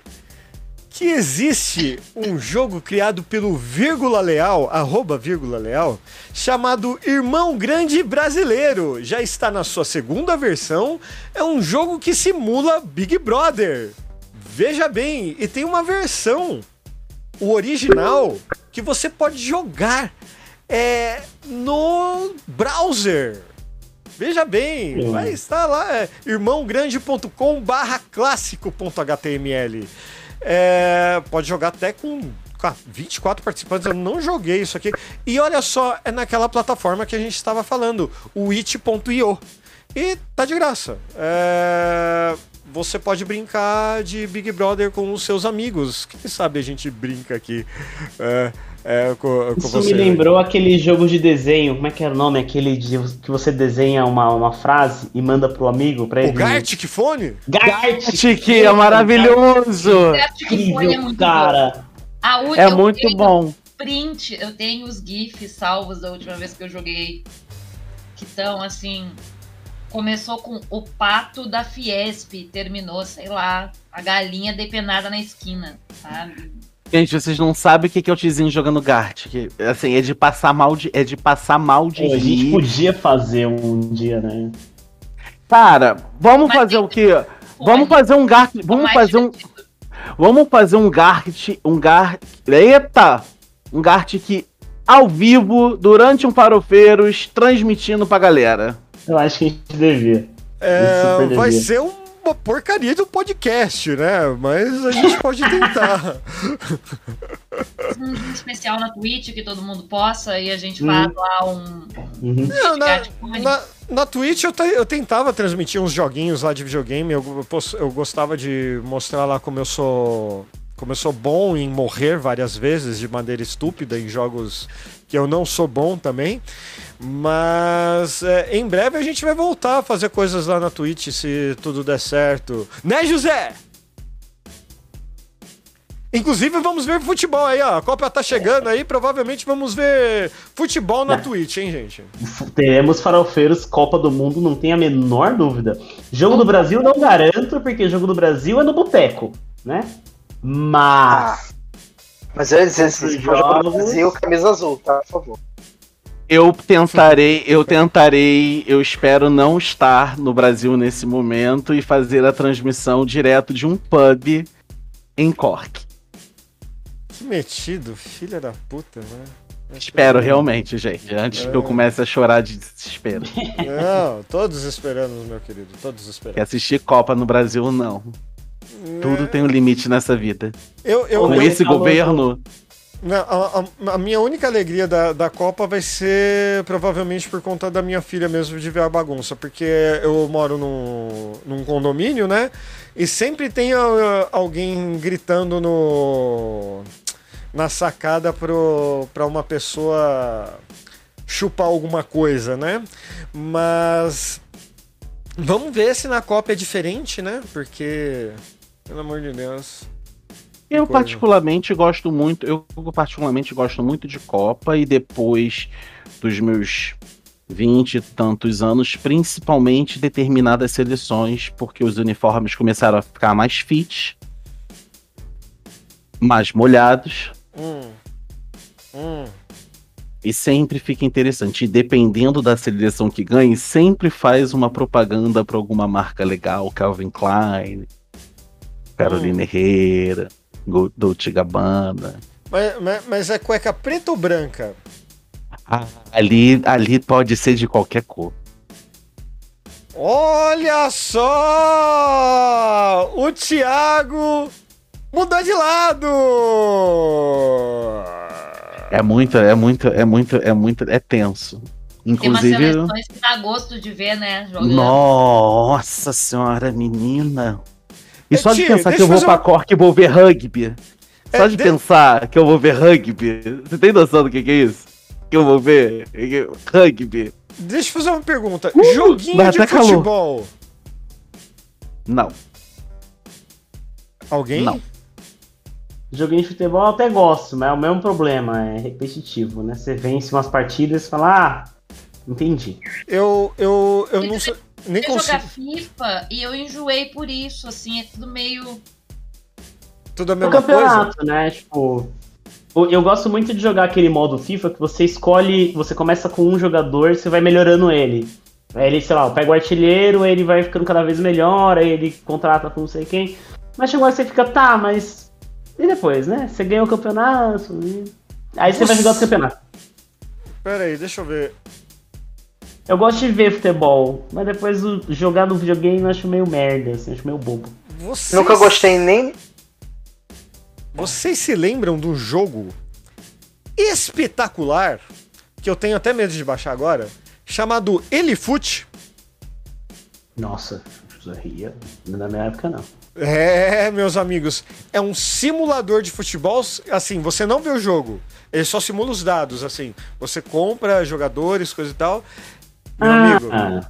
Que existe um jogo criado pelo Vírgula Leal, arroba Vírgula Leal, chamado Irmão Grande Brasileiro. Já está na sua segunda versão. É um jogo que simula Big Brother. Veja bem, e tem uma versão, o original, que você pode jogar é, no browser. Veja bem, vai estar lá, é irmãogrande.com barra clássico.html. É, pode jogar até com qua- 24 participantes, eu não joguei isso aqui. E olha só, é naquela plataforma que a gente estava falando, o it.io. E tá de graça. É, você pode brincar de Big Brother com os seus amigos. Quem sabe a gente brinca aqui é, é, com, com Isso você. me lembrou aquele jogo de desenho. Como é que era o nome? Aquele de, que você desenha uma, uma frase e manda pro amigo pra O ele. Gartic Fone? Gartic! é maravilhoso. Que foi, é muito bom. cara. A u- É eu muito tenho bom. Print, eu tenho os GIFs salvos da última vez que eu joguei. Que estão assim. Começou com o pato da Fiesp, terminou, sei lá, a galinha depenada na esquina, sabe? Gente, vocês não sabem o que que é o Tizinho jogando Gartic. Assim, é de passar mal de, é de passar mal de Pô, a gente podia fazer um dia, né? Cara, vamos Mas fazer o quê? Pô, Vamos fazer um Gart, vamos fazer um, vamos fazer um Gart, um Gart, eita, um Gartic ao vivo durante um Farofeiros transmitindo pra galera. Eu acho que a gente devia. É, vai ser uma porcaria de um podcast, né? Mas a gente pode tentar. um vídeo especial na Twitch que todo mundo possa e a gente faz lá um. Uhum. Não, na, na, na Twitch eu, eu tentava transmitir uns joguinhos lá de videogame. Eu, eu eu gostava de mostrar lá como eu sou. Como eu sou bom em morrer várias vezes de maneira estúpida em jogos que eu não sou bom também. Mas é, em breve a gente vai voltar a fazer coisas lá na Twitch se tudo der certo. Né, José? Inclusive, vamos ver futebol aí, ó. A Copa tá chegando aí, provavelmente vamos ver futebol na Não. Twitch, hein, gente? Teremos farofeiros Copa do Mundo, não tem a menor dúvida. Jogo do Brasil não garanto, porque jogo do Brasil é no boteco, né? Mas. Mas eles, eles vão jogar no. Brasil, camisa azul, tá? Por favor. Eu tentarei, eu tentarei, eu espero não estar no Brasil nesse momento e fazer a transmissão direto de um pub em Cork. Que metido, filha da puta, né? Espero realmente, gente, antes que eu comece a chorar de desespero. Não, todos esperamos, meu querido, todos Que esperamos. assistir Copa no Brasil, não. Tudo tem um limite nessa vida. Eu, eu, Com eu- esse governo, a, a- a minha única alegria da, da Copa vai ser provavelmente por conta da minha filha mesmo de ver a bagunça, porque eu moro num, num condomínio, né? E sempre tem ah, alguém gritando no na sacada pro, pra uma pessoa chupar alguma coisa, né? Mas vamos ver se na Copa é diferente, né? Porque, pelo amor de Deus. eu particularmente gosto muito, eu particularmente gosto muito de Copa e depois dos meus 20 e tantos anos, principalmente determinadas seleções, porque os uniformes começaram a ficar mais fit, mais molhados, Hum. Hum. e sempre fica interessante. E dependendo da seleção que ganhe, sempre faz uma propaganda para alguma marca legal, Calvin Klein, Carolina Herrera, Go- Dolce Gabbana. Mas, mas, mas é cueca preta ou branca? Ah, ali, ali pode ser de qualquer cor. Olha só! O Thiago mudou de lado! É muito, é muito, é muito, é muito, é tenso. Tem umas Inclusive, seleções que dá gosto de ver, né? Jogando. nossa senhora, menina. E É, só de tia, pensar que eu vou pra uma- Cork e vou ver rugby. Só É, de de- pensar que eu vou ver rugby. Você tem noção do que, que é isso? Que eu vou ver rugby? Deixa eu fazer uma pergunta. Uh, Joguinho de até calor. futebol. Não, Alguém? não. Joguinho de futebol eu até gosto, mas é o mesmo problema, é repetitivo, né? Você vence umas partidas e fala, ah, entendi. Eu, eu, eu não sei. Nem Eu consigo. jogar FIFA e eu enjoei por isso, assim, é tudo meio. Tudo a mesma coisa? campeonato, né? Tipo, eu- gosto muito de jogar aquele modo FIFA que você escolhe, você começa com um jogador, você vai melhorando ele. Aí ele, sei lá, pega o artilheiro, ele vai ficando cada vez melhor, aí ele contrata com não sei quem. Mas chegou aí você fica, tá, mas. E depois, né? Você ganha o campeonato. e- Aí você vai jogar outro campeonato. Pera aí, deixa eu ver. Eu gosto de ver futebol, mas depois o- jogar no videogame eu acho meio merda, assim, acho meio bobo. Vocês, Nunca gostei nem. Vocês se lembram de um jogo espetacular que eu tenho até medo de baixar agora, chamado Elifoot? Nossa, aí, na minha época não. É, meus amigos, é um simulador de futebol. Assim, você não vê o jogo, ele só simula os dados. Assim, você compra jogadores, coisa e tal. Meu amigo, Ah,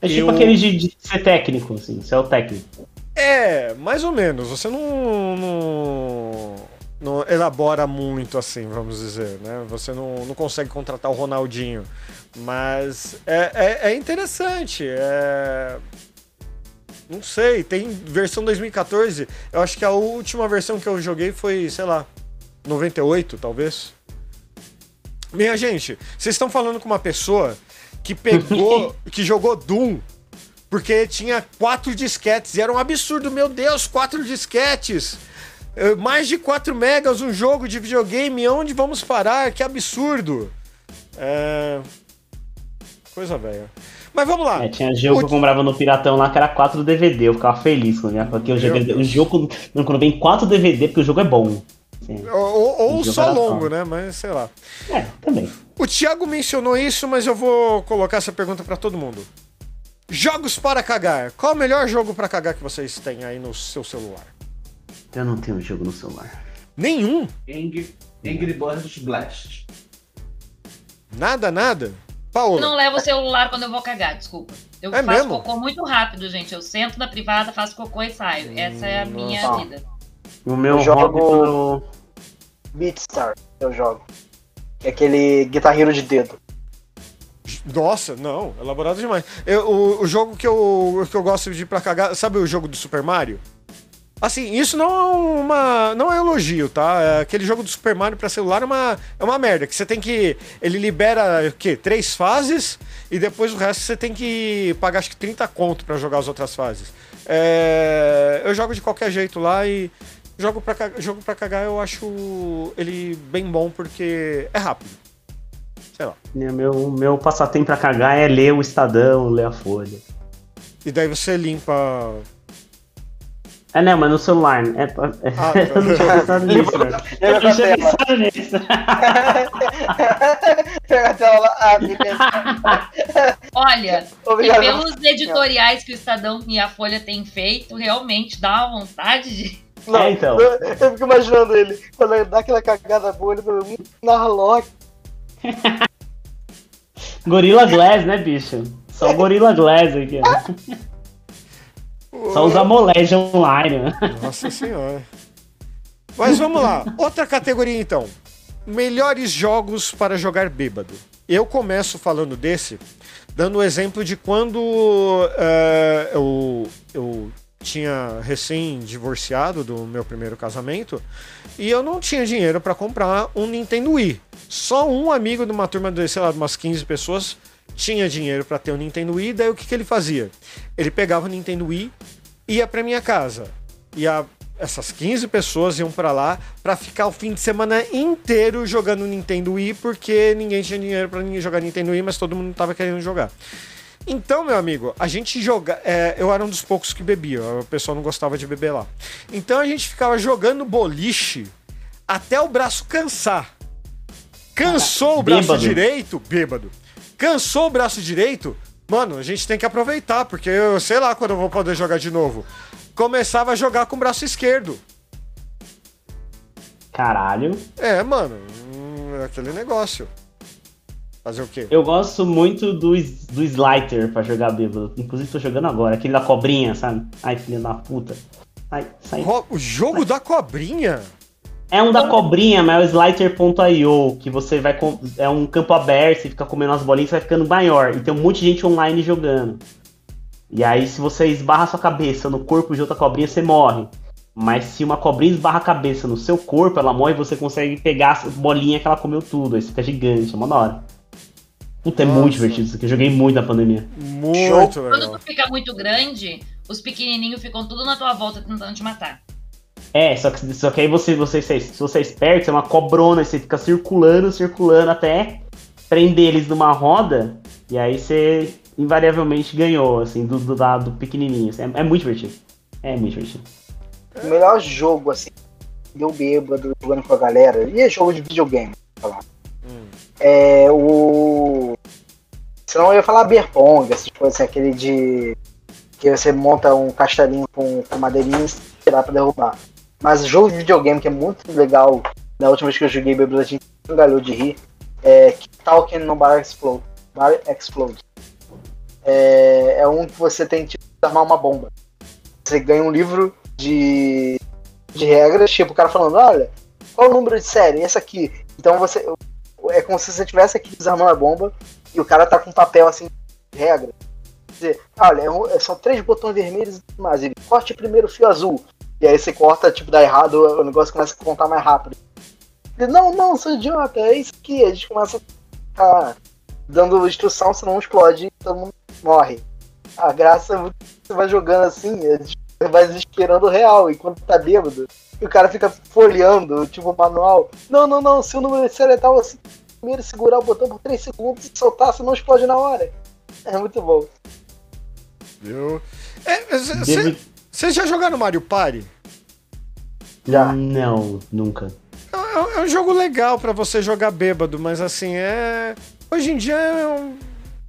é tipo eu- aquele de, de ser técnico, assim, você é o técnico. é mais ou menos. Você não, não, não elabora muito, assim, vamos dizer, né? Você não, não consegue contratar o Ronaldinho, mas é, é, é interessante. É... Não sei, tem versão 2014. Eu acho que a última versão que eu joguei foi, sei lá, 98, talvez. Minha gente, vocês estão falando com uma pessoa que pegou, que jogou Doom porque tinha quatro disquetes e era um absurdo, meu Deus, quatro disquetes. Eh, Mais de 4 megas um jogo de videogame, onde vamos parar? Que absurdo. É... Coisa velha. Mas vamos lá. É, tinha jogo que eu comprava no Piratão lá que era 4 DVD, eu ficava feliz quando ia, porque joguei, Deus. o jogo, quando vem 4 DVD, porque o jogo é bom. Ou, ou- só longo, né? Mas sei lá. É, também. O Thiago mencionou isso, mas eu vou colocar essa pergunta pra todo mundo. Jogos para cagar. Qual o melhor jogo pra cagar que vocês têm aí no seu celular? Eu não tenho jogo no celular. Nenhum? Angry, Angry Birds Blast. Nada, nada? Eu Paola? não levo o celular quando eu vou cagar, desculpa. Eu É faço mesmo? cocô muito rápido, gente. Eu sento na privada, faço cocô e saio. Essa é a minha Nossa. vida. O meu Eu jogo- no- Beatstar, eu jogo. É aquele guitarreiro de dedo. Nossa, não, elaborado demais. Eu- o, o jogo que eu, que eu gosto de ir pra cagar, sabe o jogo do Super Mario? Assim, isso não é uma. não é elogio, tá? É aquele jogo do Super Mario pra celular é uma, é uma merda. Que você tem que. Ele libera o quê? Três fases e depois o resto você tem que pagar acho que 30 conto pra jogar as outras fases. É, eu jogo de qualquer jeito lá e. Jogo pra, ca- jogo pra cagar eu acho ele bem bom porque é rápido. Sei lá. né, meu, meu passatempo pra cagar é ler o Estadão, ler a Folha. E daí você limpa. É, não, mas no celular. É, pra- é- Ah, tá. eu não tinha pensado nisso, né? Eu não tinha pensado nisso. Pega a tela lá. Pensa. Olha, e pelos editoriais que o Estadão e a Folha têm feito, realmente dá uma vontade de. Não, É, então. eu, eu fico imaginando ele, quando ele dá aquela cagada boa, ele fala, hum, Narlock. Gorilla Glass, né, bicho? Só o Gorilla Glass aqui, ó. Só usar moléstia online, né? Nossa senhora. Mas vamos lá. Outra categoria então. Melhores jogos para jogar bêbado. Eu começo falando desse, dando o exemplo de quando eh, eu, eu tinha recém-divorciado do meu primeiro casamento e eu não tinha dinheiro para comprar um Nintendo Wii. Só um amigo de uma turma de, sei lá, umas 15 pessoas tinha dinheiro para ter um Nintendo Wii. Daí o que, que ele fazia? Ele pegava o Nintendo Wii, ia para minha casa. E a- essas 15 pessoas iam para lá para ficar o fim de semana inteiro jogando Nintendo Wii, porque ninguém tinha dinheiro para jogar Nintendo Wii, mas todo mundo tava querendo jogar. Então, meu amigo, a gente joga. é, eu era um dos poucos que bebia, o pessoal não gostava de beber lá. Então a gente ficava jogando boliche até o braço cansar. Cansou o braço Bêbado. direito, bêbado. Cansou o braço direito, mano, a gente tem que aproveitar, porque eu sei lá quando eu vou poder jogar de novo. Começava a jogar com o braço esquerdo. Caralho. É, mano, hum, é aquele negócio. Fazer o quê? Eu gosto muito do, do Slider pra jogar bêbado. Inclusive tô jogando agora, aquele da cobrinha, sabe? Ai, filha da puta. Sai, sai. O jogo da cobrinha? É um da cobrinha, mas é o Slider.io, que você vai. com- É um campo aberto, você fica comendo as bolinhas e vai ficando maior. E tem um monte de gente online jogando. E aí, se você esbarra sua cabeça no corpo de outra cobrinha, você morre. Mas se uma cobrinha esbarra a cabeça no seu corpo, ela morre e você consegue pegar a bolinha que ela comeu tudo. Aí você fica gigante, é uma hora. Puta, é Nossa. muito divertido isso aqui. Eu joguei muito na pandemia. Muito Quando legal. tu fica muito grande, os pequenininhos ficam tudo na tua volta tentando te matar. É, só que, só que aí você, você, se se você é esperto, você é uma cobrona, e você fica circulando, circulando até prender eles numa roda, e aí você invariavelmente ganhou, assim, do, do lado pequenininho. assim. É, é muito divertido. É muito divertido. O melhor jogo, assim, deu bêbado jogando com a galera, e é jogo de videogame, falar. É o. Senão eu ia falar beer pong, essas coisas, assim, aquele de. que você monta um castelinho com, com madeirinha e tirar pra derrubar. Mas jogo de videogame que é muito legal, da última vez que eu joguei bêbado, a gente galhou de rir, é Talking no Bar Explode. Bar Explode. É, é um que você tem que armar uma bomba. Você ganha um livro de, de regras, tipo o cara falando, olha, qual o número de série? Esse aqui. Então você. É como se você estivesse aqui desarmando a bomba e o cara tá com um papel assim regra. Quer dizer, olha, é um- são três botões vermelhos e mais. Ele corte primeiro o fio azul. E aí você corta, tipo, dá errado, o negócio começa a contar mais rápido. Ele, não, não, seu idiota, é isso aqui. A gente começa a ficar dando instrução, senão explode e todo mundo morre. A graça é muito você vai jogando assim, a gente vai desesperando o real, enquanto tá bêbado. E o cara fica folheando, tipo, o manual. Não, não, não, se o número de série é tal, você primeiro segurar o botão por 3 segundos e soltar, senão explode na hora. É muito bom. Viu? É, Deve- Vocês já jogaram Mario Party? Já. Não, nunca. É, é- é um jogo legal pra você jogar bêbado, mas assim, é. Hoje em dia é, um-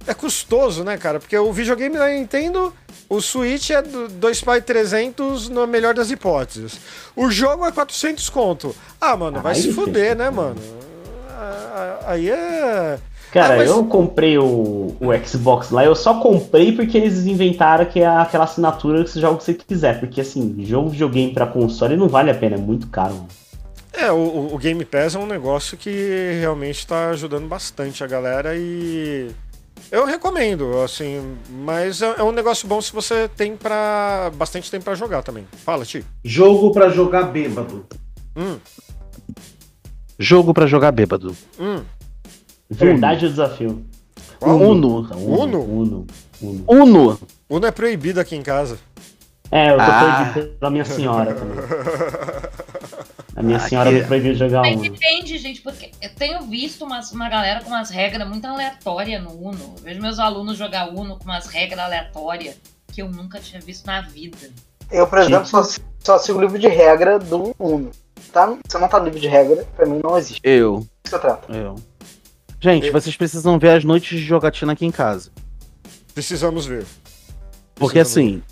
é custoso, né, cara? Porque o videogame da Nintendo, o Switch é do- dois pai 300 na melhor das hipóteses. O jogo é 400 conto. Ah, mano, vai Ai, se fuder, né, mano? Ah, Aí é. Cara, Ah, mas- eu comprei o, o Xbox lá, eu só comprei porque eles inventaram que é aquela assinatura que você joga o que você quiser. Porque assim, jogo videogame pra console não vale a pena, é muito caro. mano. É, o- o, o Game Pass é um negócio que realmente tá ajudando bastante a galera e eu recomendo, assim, mas é, é um negócio bom se você tem para bastante tempo pra jogar também. Fala, Ti. Jogo pra jogar bêbado. Hum, Jogo pra jogar bêbado. hum. Verdade o desafio. Qual? Uno. Uno? Uno. Uno. Uno. Uno é proibido aqui em casa. É, eu tô Ah. proibido pela minha senhora também. Minha Ah, senhora que- me proibiu de jogar Mas Uno. depende, gente, porque eu tenho visto umas, uma galera com umas regras muito aleatórias no Uno. Eu vejo meus alunos jogar Uno com umas regras aleatórias que eu nunca tinha visto na vida. Eu, por exemplo, só, só sigo o livro de regra do Uno. Tá? Se não tá no livro de regra, pra mim não existe. Eu. Isso que eu trato. Eu. Gente, vocês precisam ver as noites de jogatina aqui em casa. Precisamos ver. Porque Precisamos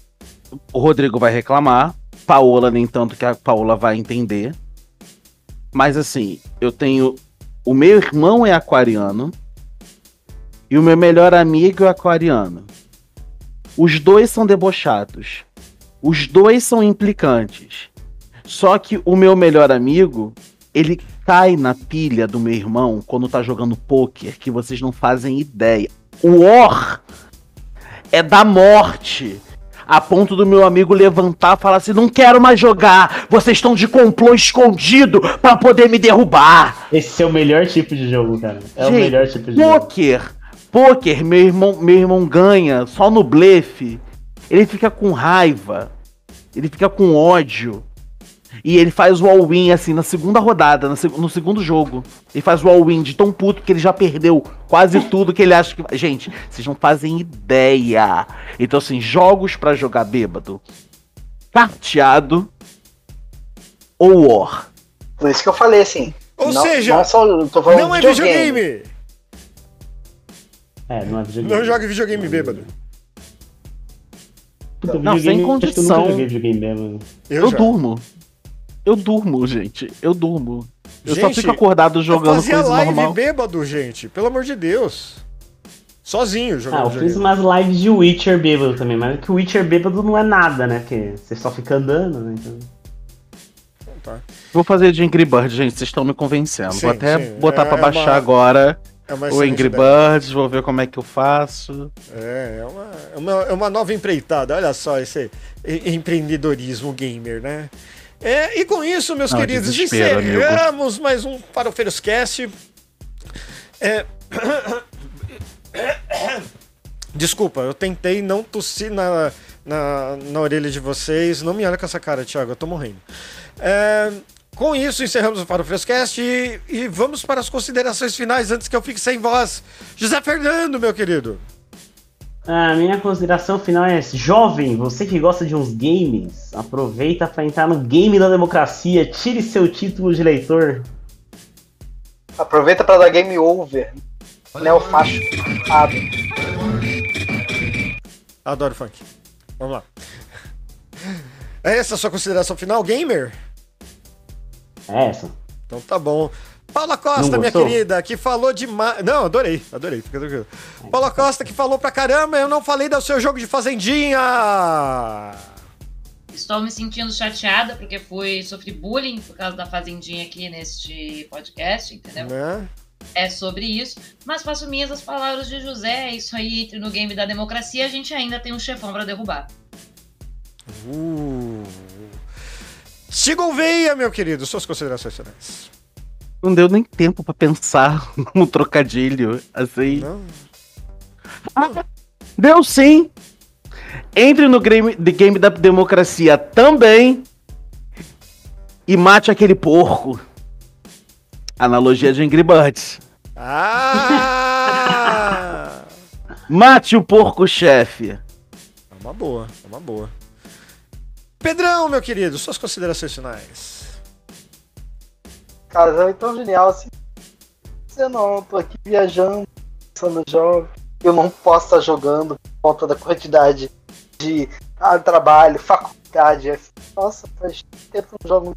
assim, o Rodrigo vai reclamar, Paola nem tanto que a Paola vai entender. Mas assim, eu tenho. O meu irmão é aquariano e o meu melhor amigo é aquariano. Os dois são debochados. Os dois são implicantes. Só que o meu melhor amigo, ele cai na pilha do meu irmão quando tá jogando pôquer, que vocês não fazem ideia. O Or é da morte. A ponto do meu amigo levantar e falar assim: não quero mais jogar, vocês estão de complô escondido pra poder me derrubar. Esse é o melhor tipo de jogo, cara. É o Gente, melhor tipo de jogo. Poker, poker, meu irmão, meu irmão ganha só no blefe. Ele fica com raiva, ele fica com ódio. E ele faz o all-win assim na segunda rodada, no, seg- no segundo jogo. Ele faz o all-win de tão puto que ele já perdeu quase tudo que ele acha que. Gente, vocês não fazem ideia. Então, assim, jogos pra jogar bêbado: carteado ou War. Por isso que eu falei assim. Ou não, seja, não só eu tô falando Não é de videogame. videogame! É, não é videogame. Não jogue videogame bêbado. Puta, Não, sem videogame, Eu condição. nunca joguei videogame mesmo. Eu, já. durmo. Eu durmo, gente. Eu durmo. Eu só Gente, fico acordado Eu jogando fazia coisa live normal. bêbado, gente. Pelo amor de Deus. Sozinho Ah, jogando eu fiz umas lives de Witcher bêbado também, mas é que o Witcher bêbado não é nada, né? Porque você só fica andando, né? Então... Tá. Vou fazer de Angry Birds, gente. Vocês estão me convencendo. Sim, vou até sim. botar É- pra é baixar uma- agora É o Angry ideia. Birds. Vou ver como é que eu faço. É, é uma, é uma, é uma nova empreitada. Olha só esse empreendedorismo gamer, né? É, e com isso, meus Não, queridos, desespero, amigo. encerramos mais um Farofeiros Cast. É... Desculpa, eu tentei não tossir na, na, na orelha de vocês. Não me olha com essa cara, Thiago, eu tô morrendo. É, com isso, encerramos o Farofeiros Cast e, e vamos para as considerações finais antes que eu fique sem voz. José Fernando, meu querido. A minha consideração final é: jovem, você que gosta de uns games, aproveita pra entrar no game da democracia, tire seu título de eleitor. Aproveita pra dar game over. Neofacho. Adoro funk. Vamos lá. É essa a sua consideração final, gamer? É essa. Então tá bom. Paula Costa, minha querida, que falou demais. Não, adorei, adorei, fica tranquilo. Paula Costa, que falou pra caramba, eu não falei do seu jogo de fazendinha! Estou me sentindo chateada porque fui sofri bullying por causa da fazendinha aqui neste podcast, entendeu? Né? É sobre isso. Mas faço minhas as palavras de José. É isso aí, entre no game da democracia, a gente ainda tem um chefão pra derrubar. Uh. Sigam Veia, meu querido, suas considerações finais. Não deu nem tempo pra pensar no trocadilho. Assim. Não? Deu sim. Entre no game, The Game da Democracia também. E mate aquele porco. Analogia de Angry Birds. Ah! Mate o porco, chefe. É uma boa, é uma boa. Pedrão, meu querido, suas considerações finais. Cara, é tão genial assim. Eu não, tô aqui viajando, no jogo. Eu não posso estar jogando por conta da quantidade de ah, trabalho, faculdade. é- Nossa, faz tempo que não jogo.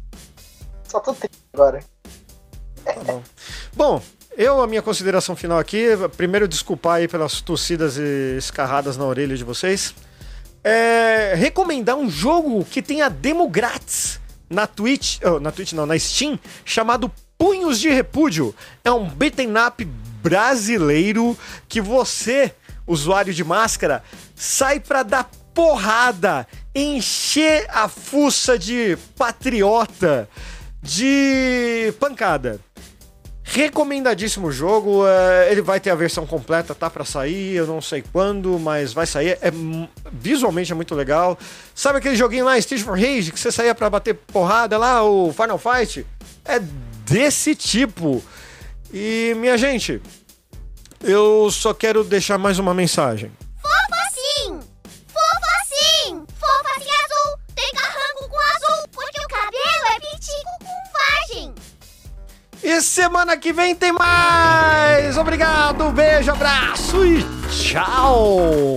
Só tô triste agora. Tá bom. Bom, eu, a minha consideração final aqui, primeiro desculpar aí pelas tossidas e escarradas na orelha de vocês. É, recomendar um jogo que tem a demo grátis na Twitch, oh, na Twitch não, na Steam, chamado Punhos de Repúdio. É um beat'em up brasileiro que você, usuário de máscara, sai pra dar porrada, encher a fuça de patriota, de pancada. Recomendadíssimo jogo, é, ele vai ter a versão completa, tá pra sair, eu não sei quando, mas vai sair. É, visualmente é muito legal. Sabe aquele joguinho lá, Street for Rage, que você saía pra bater porrada lá, o Final Fight? É desse tipo. E, minha gente, eu só quero deixar mais uma mensagem. Fofa sim! Fofa sim! Fofa azul! Tem carranco com azul, porque o cabelo é pitico com vagem! E semana que vem tem mais! Obrigado, beijo, abraço e tchau!